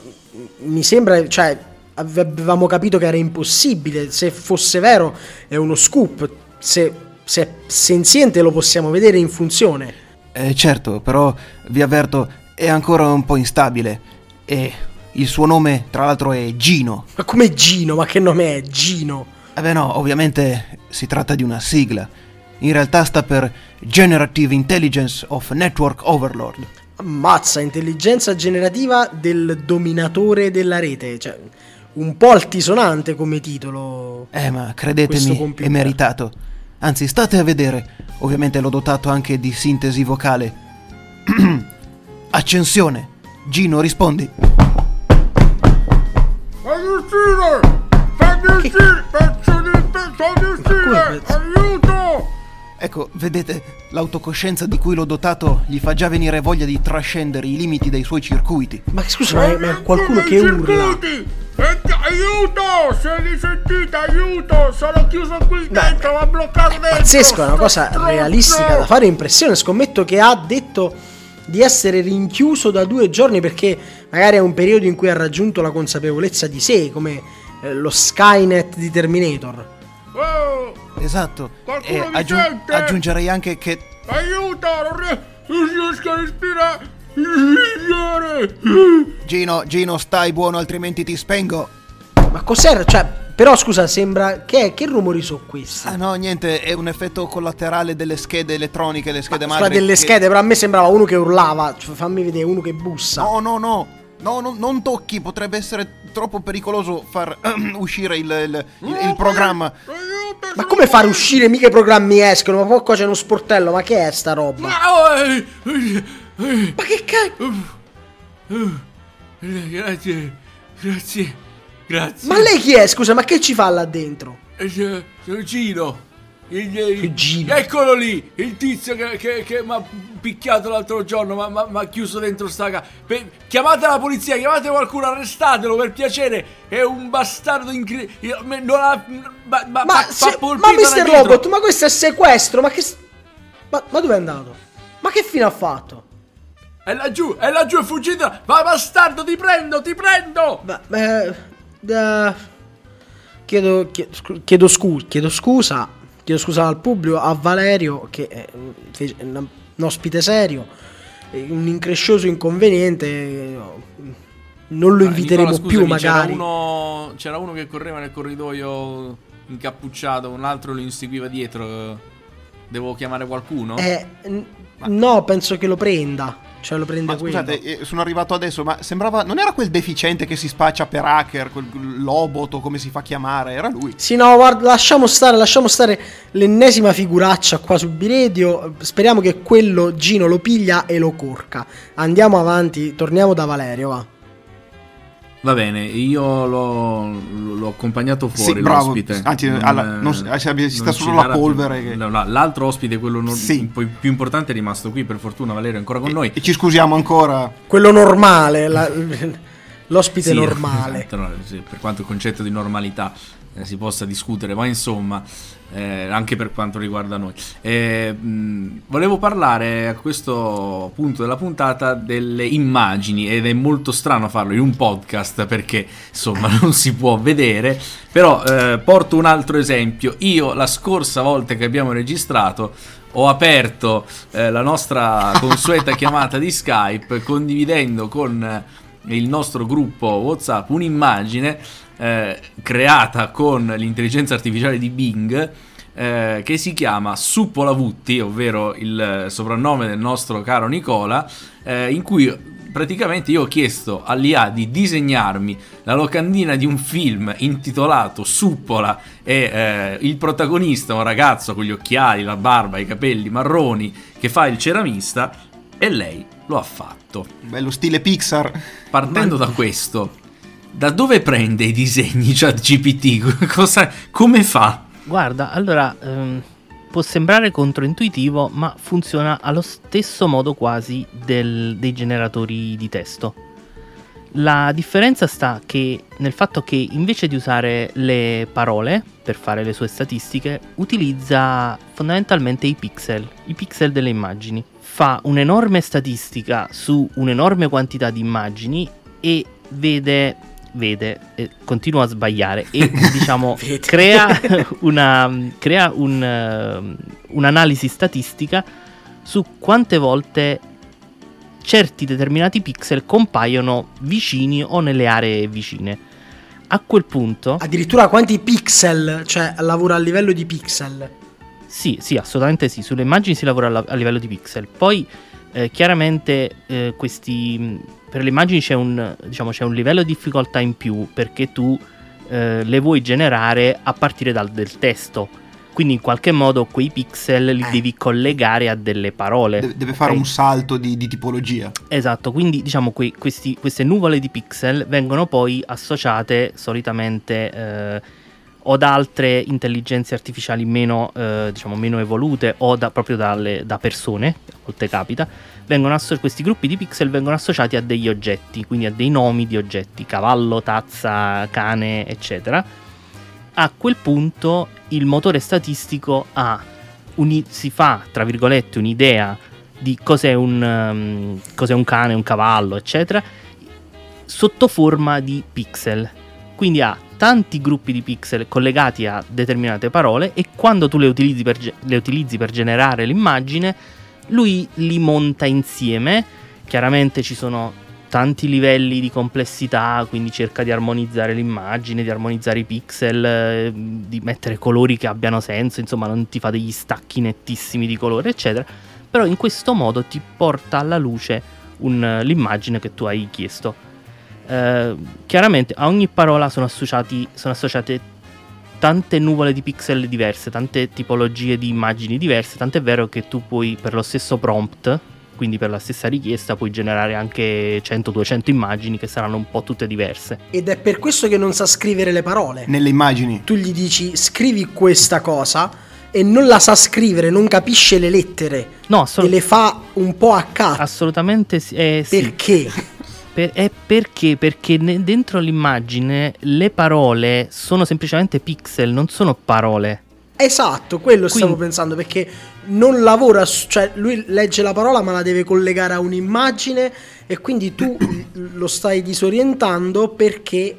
[SPEAKER 3] mi sembra, cioè, ave- avevamo capito che era impossibile, se fosse vero è uno scoop, se, se è senziente lo possiamo vedere in funzione.
[SPEAKER 2] Eh, certo, però vi avverto, è ancora un po' instabile. E il suo nome, tra l'altro, è Gino.
[SPEAKER 3] Ma come Gino? Ma che nome è Gino?
[SPEAKER 2] Eh beh no, ovviamente si tratta di una sigla. In realtà sta per Generative Intelligence of Network Overlord.
[SPEAKER 3] Ammazza, intelligenza generativa del dominatore della rete, cioè, un po' altisonante come titolo.
[SPEAKER 2] Eh, ma credetemi, è meritato. Anzi, state a vedere. Ovviamente l'ho dotato anche di sintesi vocale. *clears throat* Accensione. Gino, rispondi. Vedete, l'autocoscienza di cui l'ho dotato gli fa già venire voglia di trascendere i limiti dei suoi circuiti.
[SPEAKER 3] Ma scusa, ma ma qualcuno che urla.
[SPEAKER 8] Aiuto! Se li sentite, aiuto! Sono chiuso qui dentro, mi ha bloccato dentro!
[SPEAKER 3] Pazzesco, è una cosa
[SPEAKER 8] Stronzo!
[SPEAKER 3] realistica da fare impressione. Scommetto che ha detto di essere rinchiuso da due giorni perché magari è un periodo in cui ha raggiunto la consapevolezza di sé, come eh, lo Skynet di Terminator.
[SPEAKER 8] Oh,
[SPEAKER 2] Esatto.
[SPEAKER 8] Qualcuno
[SPEAKER 2] E
[SPEAKER 8] mi sente?
[SPEAKER 2] aggiungerei anche che
[SPEAKER 8] aiuto! Non, ries- non riesco a respirare!
[SPEAKER 2] Gino, Gino, stai buono, altrimenti ti spengo.
[SPEAKER 3] Ma cos'era? Cioè, però scusa, sembra. Che, che rumori sono questi?
[SPEAKER 2] Ah no, niente, è un effetto collaterale delle schede elettroniche, le schede
[SPEAKER 3] Scusa,
[SPEAKER 2] madri.
[SPEAKER 3] delle
[SPEAKER 2] che-
[SPEAKER 3] schede, però a me sembrava uno che urlava. Cioè, fammi vedere uno che bussa.
[SPEAKER 2] No, no, no. No, no, non tocchi, potrebbe essere troppo pericoloso far *clears throat* uscire il, il- il- il programma.
[SPEAKER 3] Ma come fare uscire? Mica i programmi escono. Ma poi qua c'è uno sportello. Ma che è sta roba?
[SPEAKER 8] Ah, eh, eh, eh,
[SPEAKER 3] Ma che cazzo?
[SPEAKER 8] eh, Grazie, grazie, grazie.
[SPEAKER 3] Ma lei chi è? Scusa, ma che ci fa là dentro?
[SPEAKER 8] Sono sono Gino. Il, il-? Eccolo lì, il tizio che, che, che mi ha picchiato l'altro giorno, mi ha chiuso dentro sta casa. chiamate la polizia, chiamate qualcuno, arrestatelo per piacere. È un bastardo incredibile. Non ha. Ma, ma,
[SPEAKER 3] Ma,
[SPEAKER 8] fa-
[SPEAKER 3] se- ma Mr. Robot, ma questo è sequestro, ma che... Ma, ma dove è andato? Ma che fine ha fatto?
[SPEAKER 8] È laggiù, è laggiù, è fuggito. Va bastardo, ti prendo, ti prendo.
[SPEAKER 3] Ma, eh, eh, chiedo, chie- scu- chiedo, scu- chiedo scusa, chiedo scusa al pubblico, a Valerio che è fece- un un ospite serio, un increscioso inconveniente, non lo inviteremo
[SPEAKER 1] Nicola,
[SPEAKER 3] più magari.
[SPEAKER 1] C'era uno, c'era uno che correva nel corridoio incappucciato, un altro lo inseguiva dietro. Devo chiamare qualcuno?
[SPEAKER 3] Eh, n- no, penso che lo prenda, cioè lo prende
[SPEAKER 2] Ma
[SPEAKER 3] quello.
[SPEAKER 2] scusate, eh, sono arrivato adesso, ma sembrava. Non era quel deficiente che si spaccia per hacker, quel lobot o come si fa a chiamare, era lui.
[SPEAKER 3] Sì, no, guarda, lasciamo stare, lasciamo stare l'ennesima figuraccia qua su B-Radio. Speriamo che quello Gino lo piglia e lo corca. Andiamo avanti, torniamo da Valerio, va.
[SPEAKER 1] Va bene, io l'ho, l'ho accompagnato fuori
[SPEAKER 2] Sì, bravo.
[SPEAKER 1] l'ospite.
[SPEAKER 2] Anzi, alla- non si- ci sta solo la
[SPEAKER 1] darà più-
[SPEAKER 2] polvere che-
[SPEAKER 1] no, no, l'altro ospite, quello non-
[SPEAKER 2] Sì.
[SPEAKER 1] un po' più importante, è rimasto qui. Per fortuna, Valerio è ancora con noi.
[SPEAKER 2] E ci scusiamo ancora.
[SPEAKER 3] Quello normale, la- *laughs* L'ospite
[SPEAKER 1] Sì,
[SPEAKER 3] normale. *laughs*
[SPEAKER 1] esatto, no, per quanto il concetto di normalità eh, si possa discutere, ma insomma, eh, anche per quanto riguarda noi. Eh, mh, volevo parlare a questo punto della puntata delle immagini ed è molto strano farlo in un podcast perché insomma *laughs* non si può vedere, però eh, porto un altro esempio. Io la scorsa volta che abbiamo registrato ho aperto eh, la nostra *laughs* consueta chiamata di Skype condividendo con il nostro gruppo WhatsApp un'immagine eh, creata con l'intelligenza artificiale di Bing eh, che si chiama Suppola Vutti, ovvero il soprannome del nostro caro Nicola, eh, in cui praticamente io ho chiesto all'IA di disegnarmi la locandina di un film intitolato Suppola e eh, il protagonista, un ragazzo con gli occhiali, la barba, i capelli marroni che fa il ceramista e lei lo ha fatto.
[SPEAKER 2] Bello stile Pixar.
[SPEAKER 1] Partendo da questo, da dove prende i disegni ChatGPT? *laughs* Cosa, come fa?
[SPEAKER 7] Guarda, allora ehm, può sembrare controintuitivo, ma funziona allo stesso modo quasi del- dei generatori di testo. La differenza sta che nel fatto che invece di usare le parole per fare le sue statistiche, utilizza fondamentalmente i pixel, i pixel delle immagini. Fa un'enorme statistica su un'enorme quantità di immagini e vede vede e continua a sbagliare e *laughs* diciamo crea *laughs* una crea un, eh, un'analisi statistica su quante volte certi determinati pixel compaiono vicini o nelle aree vicine. A quel punto,
[SPEAKER 3] Addirittura quanti pixel, cioè lavora a livello di pixel.
[SPEAKER 7] sì, sì, assolutamente sì, sulle immagini si lavora alla- a livello di pixel. Poi eh, chiaramente eh, questi mh, per le immagini c'è un, diciamo, c'è un livello di difficoltà in più perché tu eh, le vuoi generare a partire dal, del testo. Quindi in qualche modo quei pixel li
[SPEAKER 3] Eh.
[SPEAKER 7] devi collegare a delle parole.
[SPEAKER 2] Deve, deve fare
[SPEAKER 7] ok?
[SPEAKER 2] un salto di, di tipologia.
[SPEAKER 7] Esatto, quindi diciamo que- questi- queste nuvole di pixel vengono poi associate solitamente eh, o da altre intelligenze artificiali meno, eh, diciamo, meno evolute o da- proprio dalle- da persone, a volte capita, asso- questi gruppi di pixel vengono associati a degli oggetti, quindi a dei nomi di oggetti, cavallo, tazza, cane, eccetera. A quel punto il motore statistico uni- si fa, tra virgolette, un'idea di cos'è un, um, cos'è un cane, un cavallo, eccetera, sotto forma di pixel. Quindi ha tanti gruppi di pixel collegati a determinate parole e quando tu le utilizzi per, le utilizzi per generare l'immagine, lui li monta insieme. Chiaramente ci sono tanti livelli di complessità, quindi cerca di armonizzare l'immagine, di armonizzare i pixel, eh, di mettere colori che abbiano senso, insomma non ti fa degli stacchi nettissimi di colore, eccetera. Però in questo modo ti porta alla luce un- l'immagine che tu hai chiesto. Eh, chiaramente a ogni parola sono, associati, sono associate tante nuvole di pixel diverse, tante tipologie di immagini diverse, tant'è vero che tu puoi per lo stesso prompt, quindi per la stessa richiesta, puoi generare anche 100-200 immagini che saranno un po' tutte diverse.
[SPEAKER 3] Ed è per questo che non sa scrivere le parole.
[SPEAKER 2] Nelle immagini.
[SPEAKER 3] Tu gli dici scrivi questa cosa e non la sa scrivere, non capisce le lettere
[SPEAKER 7] No,
[SPEAKER 3] e
[SPEAKER 7] assol-
[SPEAKER 3] le fa un po' a cazzo.
[SPEAKER 7] assolutamente sì. eh, sì.
[SPEAKER 3] Perché?
[SPEAKER 7] Per- è perché? Perché dentro l'immagine le parole sono semplicemente pixel, non sono parole.
[SPEAKER 3] Esatto, quello stavo
[SPEAKER 7] Quindi-
[SPEAKER 3] pensando perché non lavora, cioè lui legge la parola ma la deve collegare a un'immagine e quindi tu *coughs* lo stai disorientando perché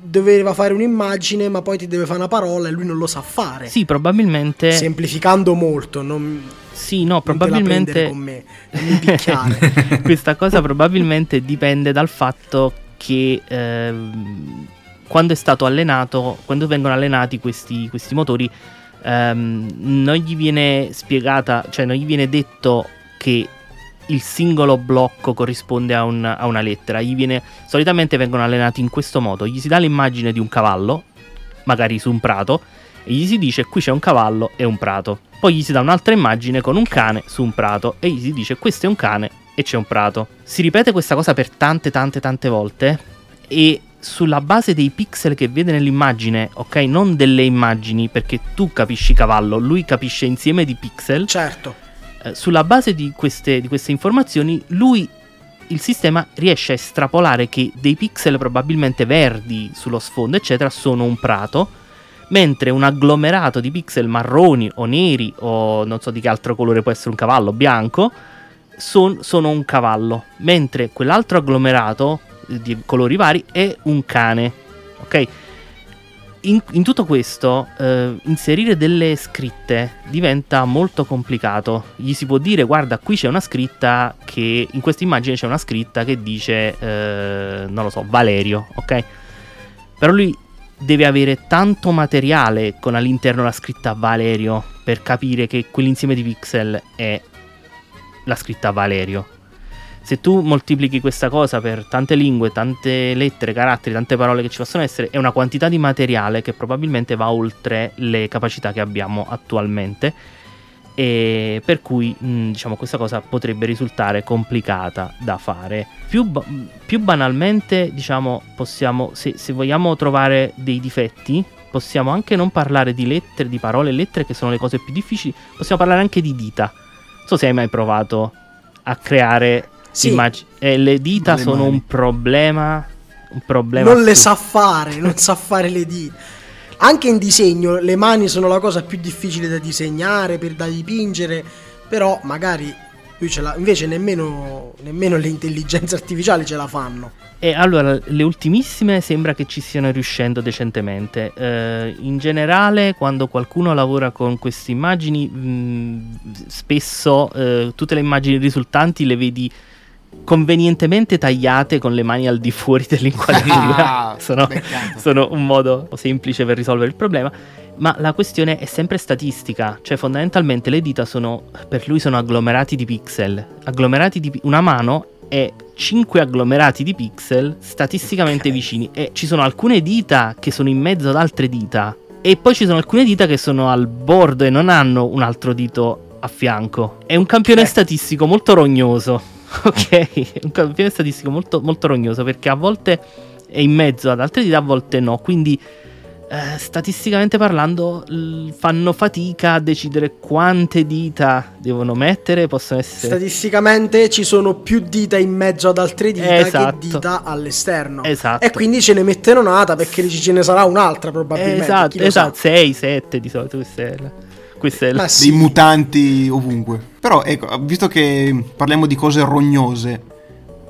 [SPEAKER 3] doveva fare un'immagine ma poi ti deve fare una parola e lui non lo sa fare.
[SPEAKER 7] Sì, probabilmente.
[SPEAKER 3] Semplificando molto, non,
[SPEAKER 7] Sì, no,
[SPEAKER 3] non
[SPEAKER 7] probabilmente.
[SPEAKER 3] con me, non. *laughs*
[SPEAKER 7] Questa cosa probabilmente dipende dal fatto che ehm, quando è stato allenato, quando vengono allenati questi, questi motori, ehm, non gli viene spiegata, cioè non gli viene detto che il singolo blocco corrisponde a, un- a una lettera. Gli viene, solitamente vengono allenati in questo modo: gli si dà l'immagine di un cavallo, magari su un prato, e gli si dice qui c'è un cavallo e un prato. Poi gli si dà un'altra immagine con un cane su un prato e gli si dice questo è un cane e c'è un prato. Si ripete questa cosa per tante tante tante volte e sulla base dei pixel che vede nell'immagine, ok, non delle immagini perché tu capisci cavallo, lui capisce insieme di pixel,
[SPEAKER 3] certo.
[SPEAKER 7] Eh, sulla base di queste, di queste informazioni lui il sistema riesce a estrapolare che dei pixel probabilmente verdi sullo sfondo, eccetera, sono un prato, mentre un agglomerato di pixel marroni o neri o non so di che altro colore può essere un cavallo bianco, son- sono un cavallo, mentre quell'altro agglomerato eh, di colori vari è un cane. Ok? In, in tutto questo, eh, inserire delle scritte diventa molto complicato. Gli si può dire: Guarda, qui c'è una scritta che in questa immagine c'è una scritta che dice, eh, non lo so, Valerio, ok? Però lui deve avere tanto materiale con all'interno la scritta Valerio per capire che quell'insieme di pixel è la scritta Valerio. Se tu moltiplichi questa cosa per tante lingue, tante lettere, caratteri, tante parole che ci possono essere, è una quantità di materiale che probabilmente va oltre le capacità che abbiamo attualmente. E per cui mh, diciamo questa cosa potrebbe risultare complicata da fare. Più, più banalmente, diciamo, possiamo, se, se vogliamo trovare dei difetti, possiamo anche non parlare di lettere, di parole e lettere, che sono le cose più difficili, possiamo parlare anche di dita. Non so se hai mai provato a creare
[SPEAKER 3] Sì.
[SPEAKER 7] immagini. Eh, le dita
[SPEAKER 2] Le
[SPEAKER 7] sono
[SPEAKER 2] mani.
[SPEAKER 7] un problema. Un problema.
[SPEAKER 3] non le sa fare, non sa fare le dita. Anche in disegno le mani sono la cosa più difficile da disegnare, per, da dipingere, però magari lui ce l'ha, invece nemmeno, nemmeno le intelligenze artificiali ce la fanno.
[SPEAKER 7] E allora, le ultimissime sembra che ci stiano riuscendo decentemente. Eh, in generale, quando qualcuno lavora con queste immagini, mh, spesso eh, tutte le immagini risultanti le vedi convenientemente tagliate con le mani al di fuori *laughs* dell'inquadratura.
[SPEAKER 2] Ah,
[SPEAKER 7] sono, sono un modo semplice per risolvere il problema. Ma la questione è sempre statistica, cioè fondamentalmente le dita sono, per lui sono agglomerati di pixel. Agglomerati di una mano è 5 agglomerati di pixel statisticamente
[SPEAKER 2] Ok.
[SPEAKER 7] vicini e ci sono alcune dita che sono in mezzo ad altre dita e poi ci sono alcune dita che sono al bordo e non hanno un altro dito a fianco. È un campione
[SPEAKER 2] Ok.
[SPEAKER 7] statistico molto rognoso. Ok, è un campione statistico molto, molto rognoso perché a volte è in mezzo ad altre dita, a volte no. Quindi eh, statisticamente parlando l- fanno fatica a decidere quante dita devono mettere. Possono essere...
[SPEAKER 3] Statisticamente ci sono più dita in mezzo ad altre dita
[SPEAKER 7] Esatto.
[SPEAKER 3] che dita all'esterno.
[SPEAKER 7] Esatto.
[SPEAKER 3] E quindi ce ne mettono nata perché ce ne sarà un'altra probabilmente.
[SPEAKER 7] Esatto, esatto,
[SPEAKER 3] sa.
[SPEAKER 7] 6, 7 di solito. Questa è la, questa è la- *laughs*
[SPEAKER 3] sì.
[SPEAKER 2] dei mutanti ovunque. Però ecco, visto che parliamo di cose rognose,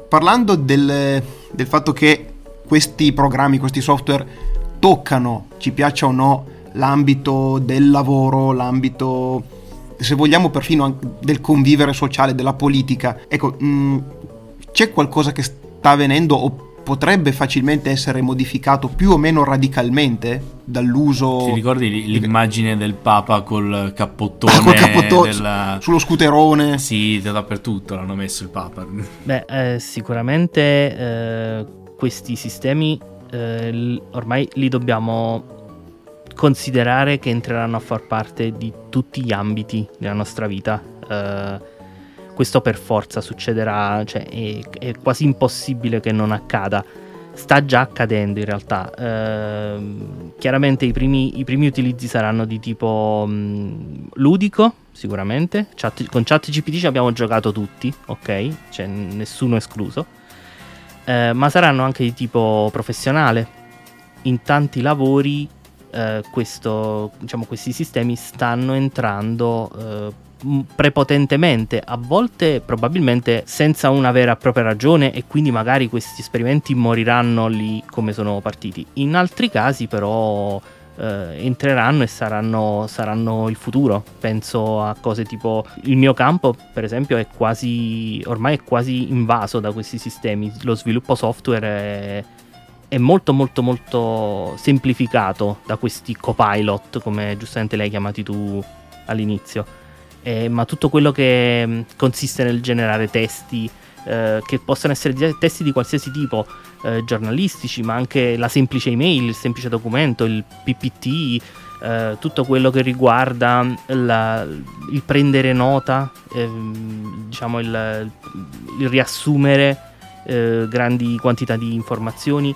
[SPEAKER 2] parlando del, del fatto che questi programmi, questi software toccano, ci piaccia o no, l'ambito del lavoro, l'ambito, se vogliamo, perfino anche del convivere sociale, della politica. Ecco, mh, c'è qualcosa che sta avvenendo o potrebbe facilmente essere modificato più o meno radicalmente dall'uso
[SPEAKER 1] Ti ricordi l'immagine del Papa col *laughs* cappottone?
[SPEAKER 2] Col cappottone,
[SPEAKER 1] della-
[SPEAKER 2] sullo scooterone?
[SPEAKER 1] Sì, da- dappertutto l'hanno messo il Papa. *laughs*
[SPEAKER 7] Beh, eh, sicuramente eh, questi sistemi eh, ormai li dobbiamo considerare che entreranno a far parte di tutti gli ambiti della nostra vita. Eh, questo per forza succederà, cioè è, è quasi impossibile che non accada. Sta già accadendo in realtà. Ehm, chiaramente i primi, i primi utilizzi saranno di tipo mh, ludico, sicuramente. Chat- con ChatGPT ci abbiamo giocato tutti, ok? Cioè nessuno escluso. Eh, ma saranno anche di tipo professionale. In tanti lavori eh, questo, diciamo, questi sistemi stanno entrando eh, prepotentemente, a volte probabilmente senza una vera e propria ragione e quindi magari questi esperimenti moriranno lì come sono partiti. In altri casi però eh, entreranno e saranno, saranno il futuro. Penso a cose tipo il mio campo, per esempio, è quasi ormai è quasi invaso da questi sistemi. Lo sviluppo software è, è molto molto molto semplificato da questi copilot, come giustamente l'hai chiamati tu all'inizio. Eh, ma tutto quello che mh, consiste nel generare testi, eh, che possono essere testi di qualsiasi tipo, eh, giornalistici, ma anche la semplice email, il semplice documento, il PPT, eh, tutto quello che riguarda la- il prendere nota, ehm, diciamo il, il riassumere eh, grandi quantità di informazioni.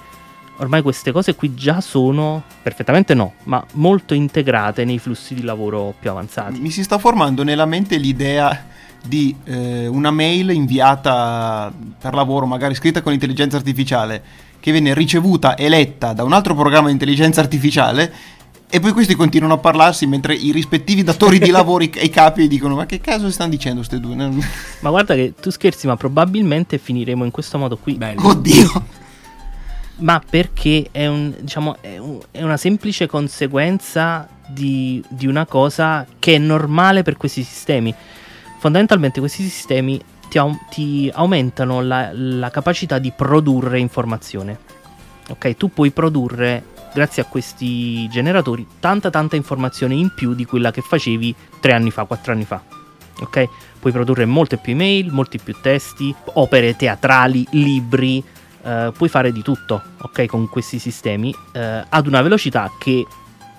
[SPEAKER 7] Ormai queste cose qui già sono perfettamente no, ma molto integrate nei flussi di lavoro più avanzati.
[SPEAKER 2] Mi si sta formando nella mente l'idea di eh, una mail inviata per lavoro, magari scritta con intelligenza artificiale, che viene ricevuta e letta da un altro programma di intelligenza artificiale e poi questi continuano a parlarsi mentre i rispettivi datori di *laughs* lavoro e i capi dicono ma che caso stanno dicendo queste due?
[SPEAKER 7] Ma guarda che tu scherzi, ma probabilmente finiremo in questo modo qui.
[SPEAKER 1] Bello.
[SPEAKER 2] Oddio!
[SPEAKER 7] Ma perché è, un, diciamo, è, un- è una semplice conseguenza di, di una cosa che è normale per questi sistemi. Fondamentalmente questi sistemi ti, ti aumentano la, la capacità di produrre informazione. Ok, tu puoi produrre, grazie a questi generatori, tanta tanta informazione in più di quella che facevi tre anni fa, quattro anni fa. Ok? Puoi produrre molte più email, molti più testi, opere teatrali, libri, eh, puoi fare di tutto, ok, con questi sistemi, eh, ad una velocità che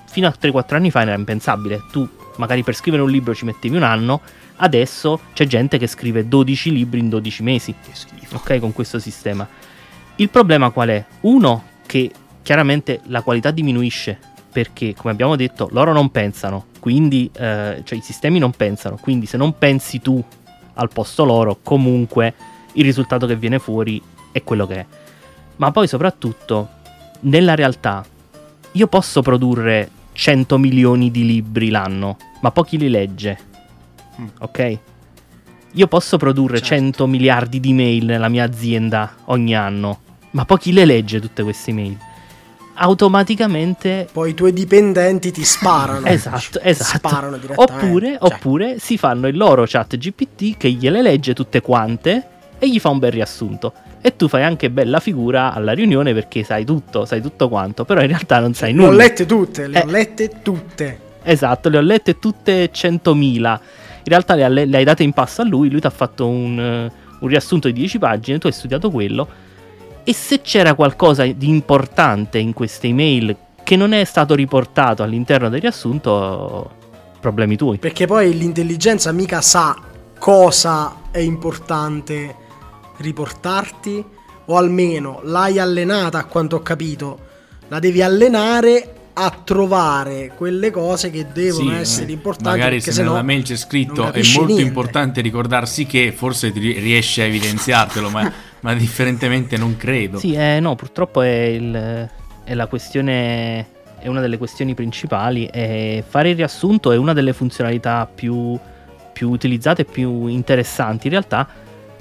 [SPEAKER 7] fino a 3-4 anni fa era impensabile. Tu magari per scrivere un libro ci mettevi un anno, adesso c'è gente che scrive 12 libri in 12 mesi,
[SPEAKER 2] Che schifo.
[SPEAKER 7] ok, con questo sistema. Il problema qual è? Uno, che chiaramente la qualità diminuisce, perché come abbiamo detto loro non pensano, quindi eh, cioè i sistemi non pensano, quindi se non pensi tu al posto loro, comunque il risultato che viene fuori è quello che è. Ma poi soprattutto, nella realtà, io posso produrre 100 milioni di libri l'anno, ma pochi li legge.
[SPEAKER 2] Mm.
[SPEAKER 7] Ok? Io posso produrre
[SPEAKER 3] Certo.
[SPEAKER 7] 100 miliardi di mail nella mia azienda ogni anno, ma poi chi le legge tutte queste mail? Automaticamente
[SPEAKER 3] Poi i tuoi dipendenti ti sparano.
[SPEAKER 7] Esatto, esatto.
[SPEAKER 3] Sparano direttamente.
[SPEAKER 7] Oppure,
[SPEAKER 3] Cioè,
[SPEAKER 7] oppure si fanno il loro chat GPT che gliele legge tutte quante e gli fa un bel riassunto. E tu fai anche bella figura alla riunione perché sai tutto, sai tutto quanto, però in realtà non sai
[SPEAKER 3] le ho
[SPEAKER 7] nulla.
[SPEAKER 3] lette tutte, le
[SPEAKER 7] Eh.
[SPEAKER 3] ho lette tutte.
[SPEAKER 7] Esatto, le ho lette tutte 100.000. In realtà le, le hai date in passo a lui, lui ti ha fatto un, un riassunto di 10 pagine, tu hai studiato quello. E se c'era qualcosa di importante in queste email che non è stato riportato all'interno del riassunto, problemi tuoi.
[SPEAKER 3] Perché poi l'intelligenza mica sa cosa è importante riportarti, o almeno l'hai allenata a quanto ho capito. La devi allenare a trovare quelle cose che devono
[SPEAKER 1] Sì,
[SPEAKER 3] essere
[SPEAKER 1] eh,
[SPEAKER 3] importanti.
[SPEAKER 1] Magari se nella mail c'è scritto è molto
[SPEAKER 3] niente.
[SPEAKER 1] importante ricordarsi che forse ti ri- riesce a evidenziartelo, ma, ma differentemente non credo.
[SPEAKER 7] Sì, eh, no, purtroppo è, il- è la questione. È una delle questioni principali. E fare il riassunto è una delle funzionalità più, più utilizzate e più interessanti in realtà.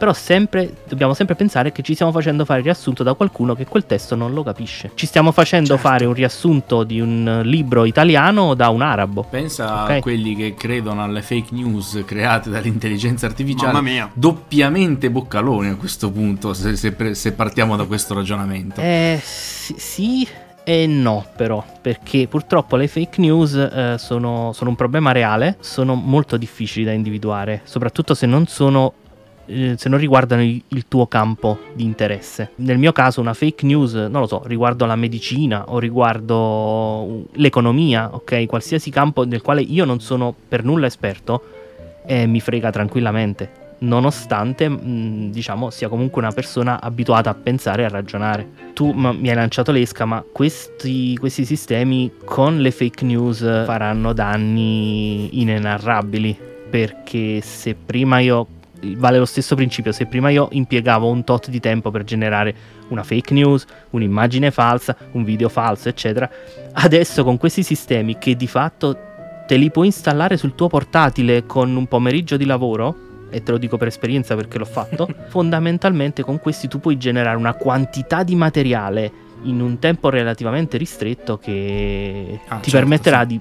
[SPEAKER 7] Però sempre, dobbiamo sempre pensare che ci stiamo facendo fare il riassunto da qualcuno che quel testo non lo capisce. Ci stiamo facendo
[SPEAKER 3] Certo.
[SPEAKER 7] fare un riassunto di un libro italiano da un arabo.
[SPEAKER 1] Pensa
[SPEAKER 7] Ok.
[SPEAKER 1] a quelli che credono alle fake news create dall'intelligenza artificiale.
[SPEAKER 2] Mamma mia.
[SPEAKER 1] Doppiamente boccaloni a questo punto, se, se se partiamo da questo ragionamento.
[SPEAKER 7] Eh, sì, sì e no, però, perché purtroppo le fake news eh, sono, sono un problema reale, sono molto difficili da individuare, soprattutto se non sono. Eh, Se non riguardano il, tuo campo di interesse. Nel mio caso, una fake news, non lo so, riguardo la medicina o riguardo uh, l'economia, ok? Qualsiasi campo nel quale io non sono per nulla esperto, eh, mi frega tranquillamente. Nonostante, mh, diciamo, sia comunque una persona abituata a pensare e a ragionare. Tu ma, mi hai lanciato l'esca, ma questi, questi sistemi con le fake news faranno danni inenarrabili. Perché se prima io. Vale lo stesso principio, se prima io impiegavo un tot di tempo per generare una fake news, un'immagine falsa, un video falso, eccetera, adesso con questi sistemi che di fatto te li puoi installare sul tuo portatile con un pomeriggio di lavoro, e te lo dico per esperienza perché l'ho fatto, *laughs* fondamentalmente con questi tu puoi generare una quantità di materiale in un tempo relativamente ristretto che
[SPEAKER 1] Ah,
[SPEAKER 7] ti
[SPEAKER 1] certo,
[SPEAKER 7] permetterà
[SPEAKER 1] sì.
[SPEAKER 7] di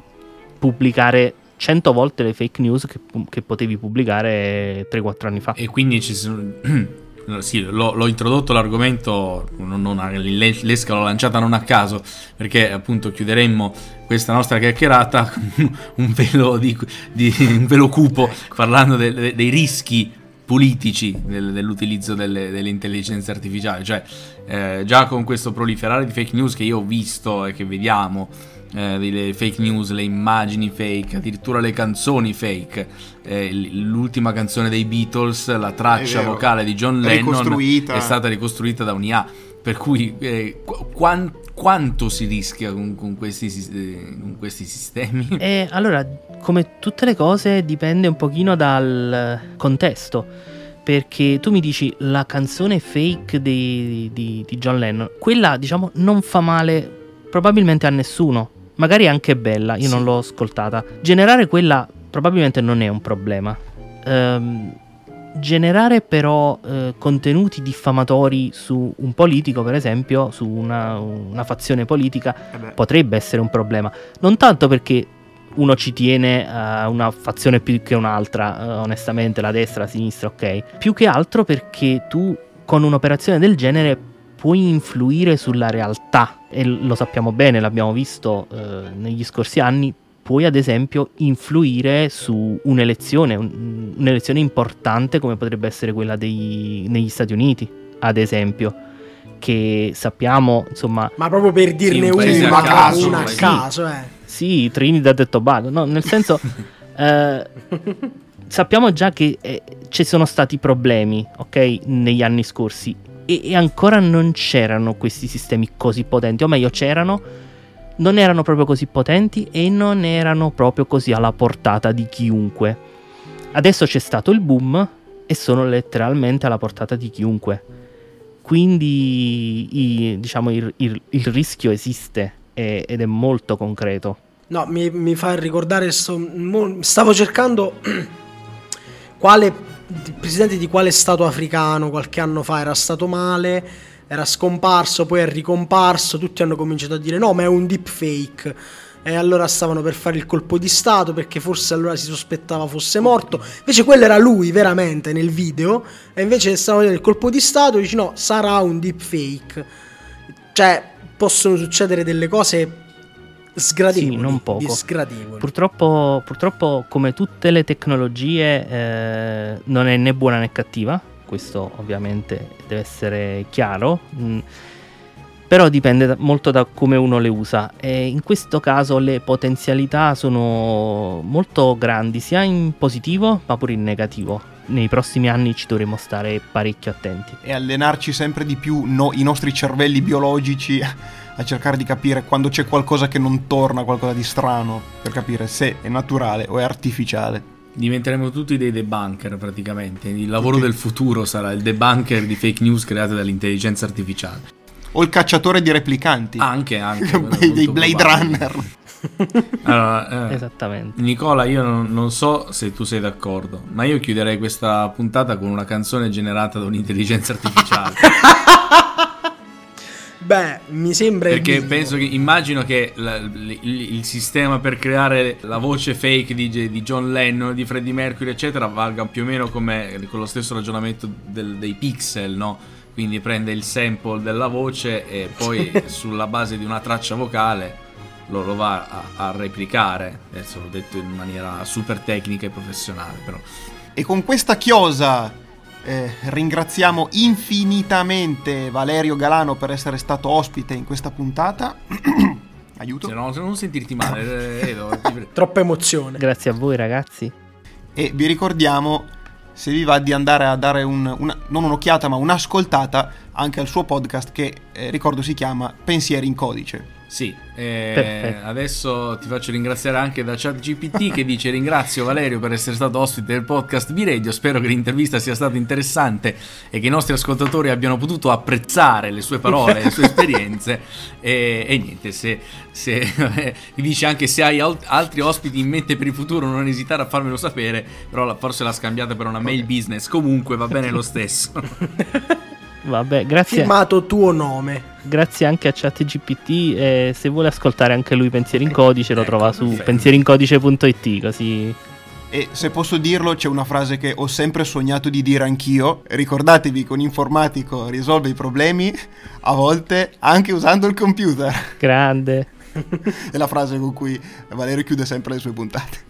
[SPEAKER 7] pubblicare 100 volte le fake news che, che potevi pubblicare 3-4 anni fa.
[SPEAKER 1] E quindi ci sono. *clears throat* Sì, l'ho, l'ho introdotto l'argomento, non, non l'esca l'ho lanciata non a caso, perché appunto chiuderemmo questa nostra chiacchierata *laughs* con un velo, di, di- un velo cupo parlando de- dei rischi politici del- dell'utilizzo delle, intelligenze artificiali. Cioè, eh, già con questo proliferare di fake news che io ho visto e che vediamo eh, delle fake news, le immagini fake, addirittura le canzoni fake. Eh, l'ultima canzone dei Beatles, la traccia vocale di John Lennon è stata ricostruita da un'IA. Per cui eh, qu- quan- quanto si rischia con, con questi, eh, con questi sistemi?
[SPEAKER 7] E allora, come tutte le cose, dipende un pochino dal contesto. Perché tu mi dici la canzone fake di, di- di John Lennon, quella diciamo non fa male probabilmente a nessuno. Magari anche bella, io non l'ho ascoltata. Generare quella probabilmente non è un problema. Ehm, generare però eh, contenuti diffamatori su un politico, per esempio, su una, una fazione politica,
[SPEAKER 2] Eh
[SPEAKER 7] potrebbe essere un problema. Non tanto perché uno ci tiene a una fazione più che un'altra, eh, onestamente, la destra, la sinistra, ok. Più che altro perché tu con un'operazione del genere puoi influire sulla realtà e lo sappiamo bene, l'abbiamo visto eh, negli scorsi anni. Puoi ad esempio influire su un'elezione, un- un'elezione importante come potrebbe essere quella dei- negli Stati Uniti, ad esempio, che sappiamo, insomma,
[SPEAKER 3] Ma proprio per dirne
[SPEAKER 1] paese
[SPEAKER 3] una
[SPEAKER 2] a caso,
[SPEAKER 3] una a
[SPEAKER 1] sì.
[SPEAKER 3] caso, eh.
[SPEAKER 7] sì, Trinidad e Tobago, no, nel senso *laughs* eh, sappiamo già che eh, ci sono stati problemi, ok, negli anni scorsi e, e ancora non c'erano questi sistemi così potenti, o meglio c'erano, non erano proprio così potenti e non erano proprio così alla portata di chiunque. Adesso c'è stato il boom e sono letteralmente alla portata di chiunque. Quindi i- diciamo il, il- il rischio esiste e- ed è molto concreto.
[SPEAKER 3] No, mi, mi fa ricordare, mo- stavo cercando *clears throat* quale il presidente di quale stato africano qualche anno fa era stato male, era scomparso, poi è ricomparso, tutti hanno cominciato a dire no, ma è un deepfake. E allora stavano per fare il colpo di stato perché forse allora si sospettava fosse morto. Invece quello era lui veramente nel video. E invece stavano vedendo il colpo di stato e dici no, sarà un deepfake. Cioè, possono succedere delle cose sgradevoli.
[SPEAKER 7] Sì, non poco.
[SPEAKER 3] Sgradevoli.
[SPEAKER 7] Purtroppo, purtroppo, come tutte le tecnologie, eh, non è né buona né cattiva. Questo ovviamente deve essere chiaro. Mm, Però dipende da- molto da come uno le usa. E in questo caso le potenzialità sono molto grandi, sia in positivo ma pure in negativo. Nei prossimi anni ci dovremo stare parecchio attenti.
[SPEAKER 2] e allenarci sempre di più no- i nostri cervelli biologici a cercare di capire quando c'è qualcosa che non torna, qualcosa di strano, per capire se è naturale o è artificiale.
[SPEAKER 1] Diventeremo tutti dei debunker praticamente. Il lavoro
[SPEAKER 2] Tutti.
[SPEAKER 1] del futuro sarà il debunker di fake news create dall'intelligenza artificiale.
[SPEAKER 2] O il cacciatore di replicanti.
[SPEAKER 1] Anche, anche. *laughs*
[SPEAKER 2] dei Blade
[SPEAKER 1] probabile.
[SPEAKER 2] Runner. *laughs*
[SPEAKER 1] Allora, eh,
[SPEAKER 7] Esattamente.
[SPEAKER 1] Nicola, io non, non so se tu sei d'accordo, ma io chiuderei questa puntata con una canzone generata da un'intelligenza artificiale. *laughs*
[SPEAKER 3] Beh, mi sembra il
[SPEAKER 1] Perché
[SPEAKER 3] minimo.
[SPEAKER 1] penso che immagino che la- il, il sistema per creare la voce fake di, di John Lennon, di Freddie Mercury, eccetera, valga più o meno come con lo stesso ragionamento del- dei pixel, no? Quindi prende il sample della voce e poi *laughs* sulla base di una traccia vocale lo, lo va a, a replicare. Adesso l'ho detto in maniera super tecnica e professionale, però.
[SPEAKER 2] E con questa chiosa eh, ringraziamo infinitamente Valerio Galano per essere stato ospite in questa puntata. *clears throat* Aiuto.
[SPEAKER 1] Se, no, se non sentirti male, eh, Edo, ti. *laughs*
[SPEAKER 3] Troppa emozione.
[SPEAKER 7] Grazie a voi ragazzi.
[SPEAKER 2] E vi ricordiamo, se vi va, di andare a dare un, una- non un'occhiata, ma un'ascoltata anche al suo podcast che eh, ricordo si chiama Pensieri in codice.
[SPEAKER 1] Sì, eh, adesso ti faccio ringraziare anche da ChatGPT che dice ringrazio Valerio per essere stato ospite del podcast V-Radio, spero che l'intervista sia stata interessante e che i nostri ascoltatori abbiano potuto apprezzare le sue parole, le sue esperienze. *laughs* E, e niente, se, se *laughs* mi dice anche se hai al- altri ospiti in mente per il futuro non esitare a farmelo sapere, però la- forse l'ha scambiata per una mail business, comunque va bene lo stesso. *laughs*
[SPEAKER 7] Vabbè, grazie,
[SPEAKER 3] Firmato tuo nome.
[SPEAKER 7] grazie anche a ChatGPT. E se vuole ascoltare anche lui Pensieri in Codice, lo
[SPEAKER 1] Ecco,
[SPEAKER 7] trova su
[SPEAKER 1] perfetto.
[SPEAKER 7] pensierincodice.it. Così
[SPEAKER 2] E se posso dirlo, c'è una frase che ho sempre sognato di dire anch'io. Ricordatevi che un informatico risolve i problemi, a volte anche usando il computer.
[SPEAKER 7] grande. *laughs*
[SPEAKER 2] È la frase con cui Valerio chiude sempre le sue puntate.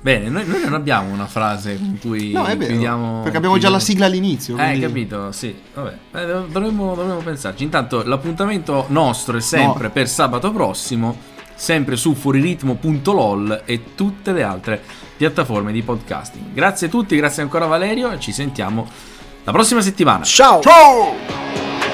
[SPEAKER 1] Bene, noi, noi non abbiamo una frase con cui
[SPEAKER 2] No, è vero.
[SPEAKER 1] chiudiamo-
[SPEAKER 2] perché abbiamo già la sigla all'inizio.
[SPEAKER 1] Eh, hai
[SPEAKER 2] quindi-
[SPEAKER 1] capito, sì. Vabbè, eh, dovremmo, dovremmo pensarci. Intanto l'appuntamento nostro è sempre
[SPEAKER 2] No.
[SPEAKER 1] per sabato prossimo sempre su fuoriritmo.lol e tutte le altre piattaforme di podcasting. Grazie a tutti, grazie ancora Valerio e ci sentiamo la prossima settimana.
[SPEAKER 3] Ciao!
[SPEAKER 2] Ciao!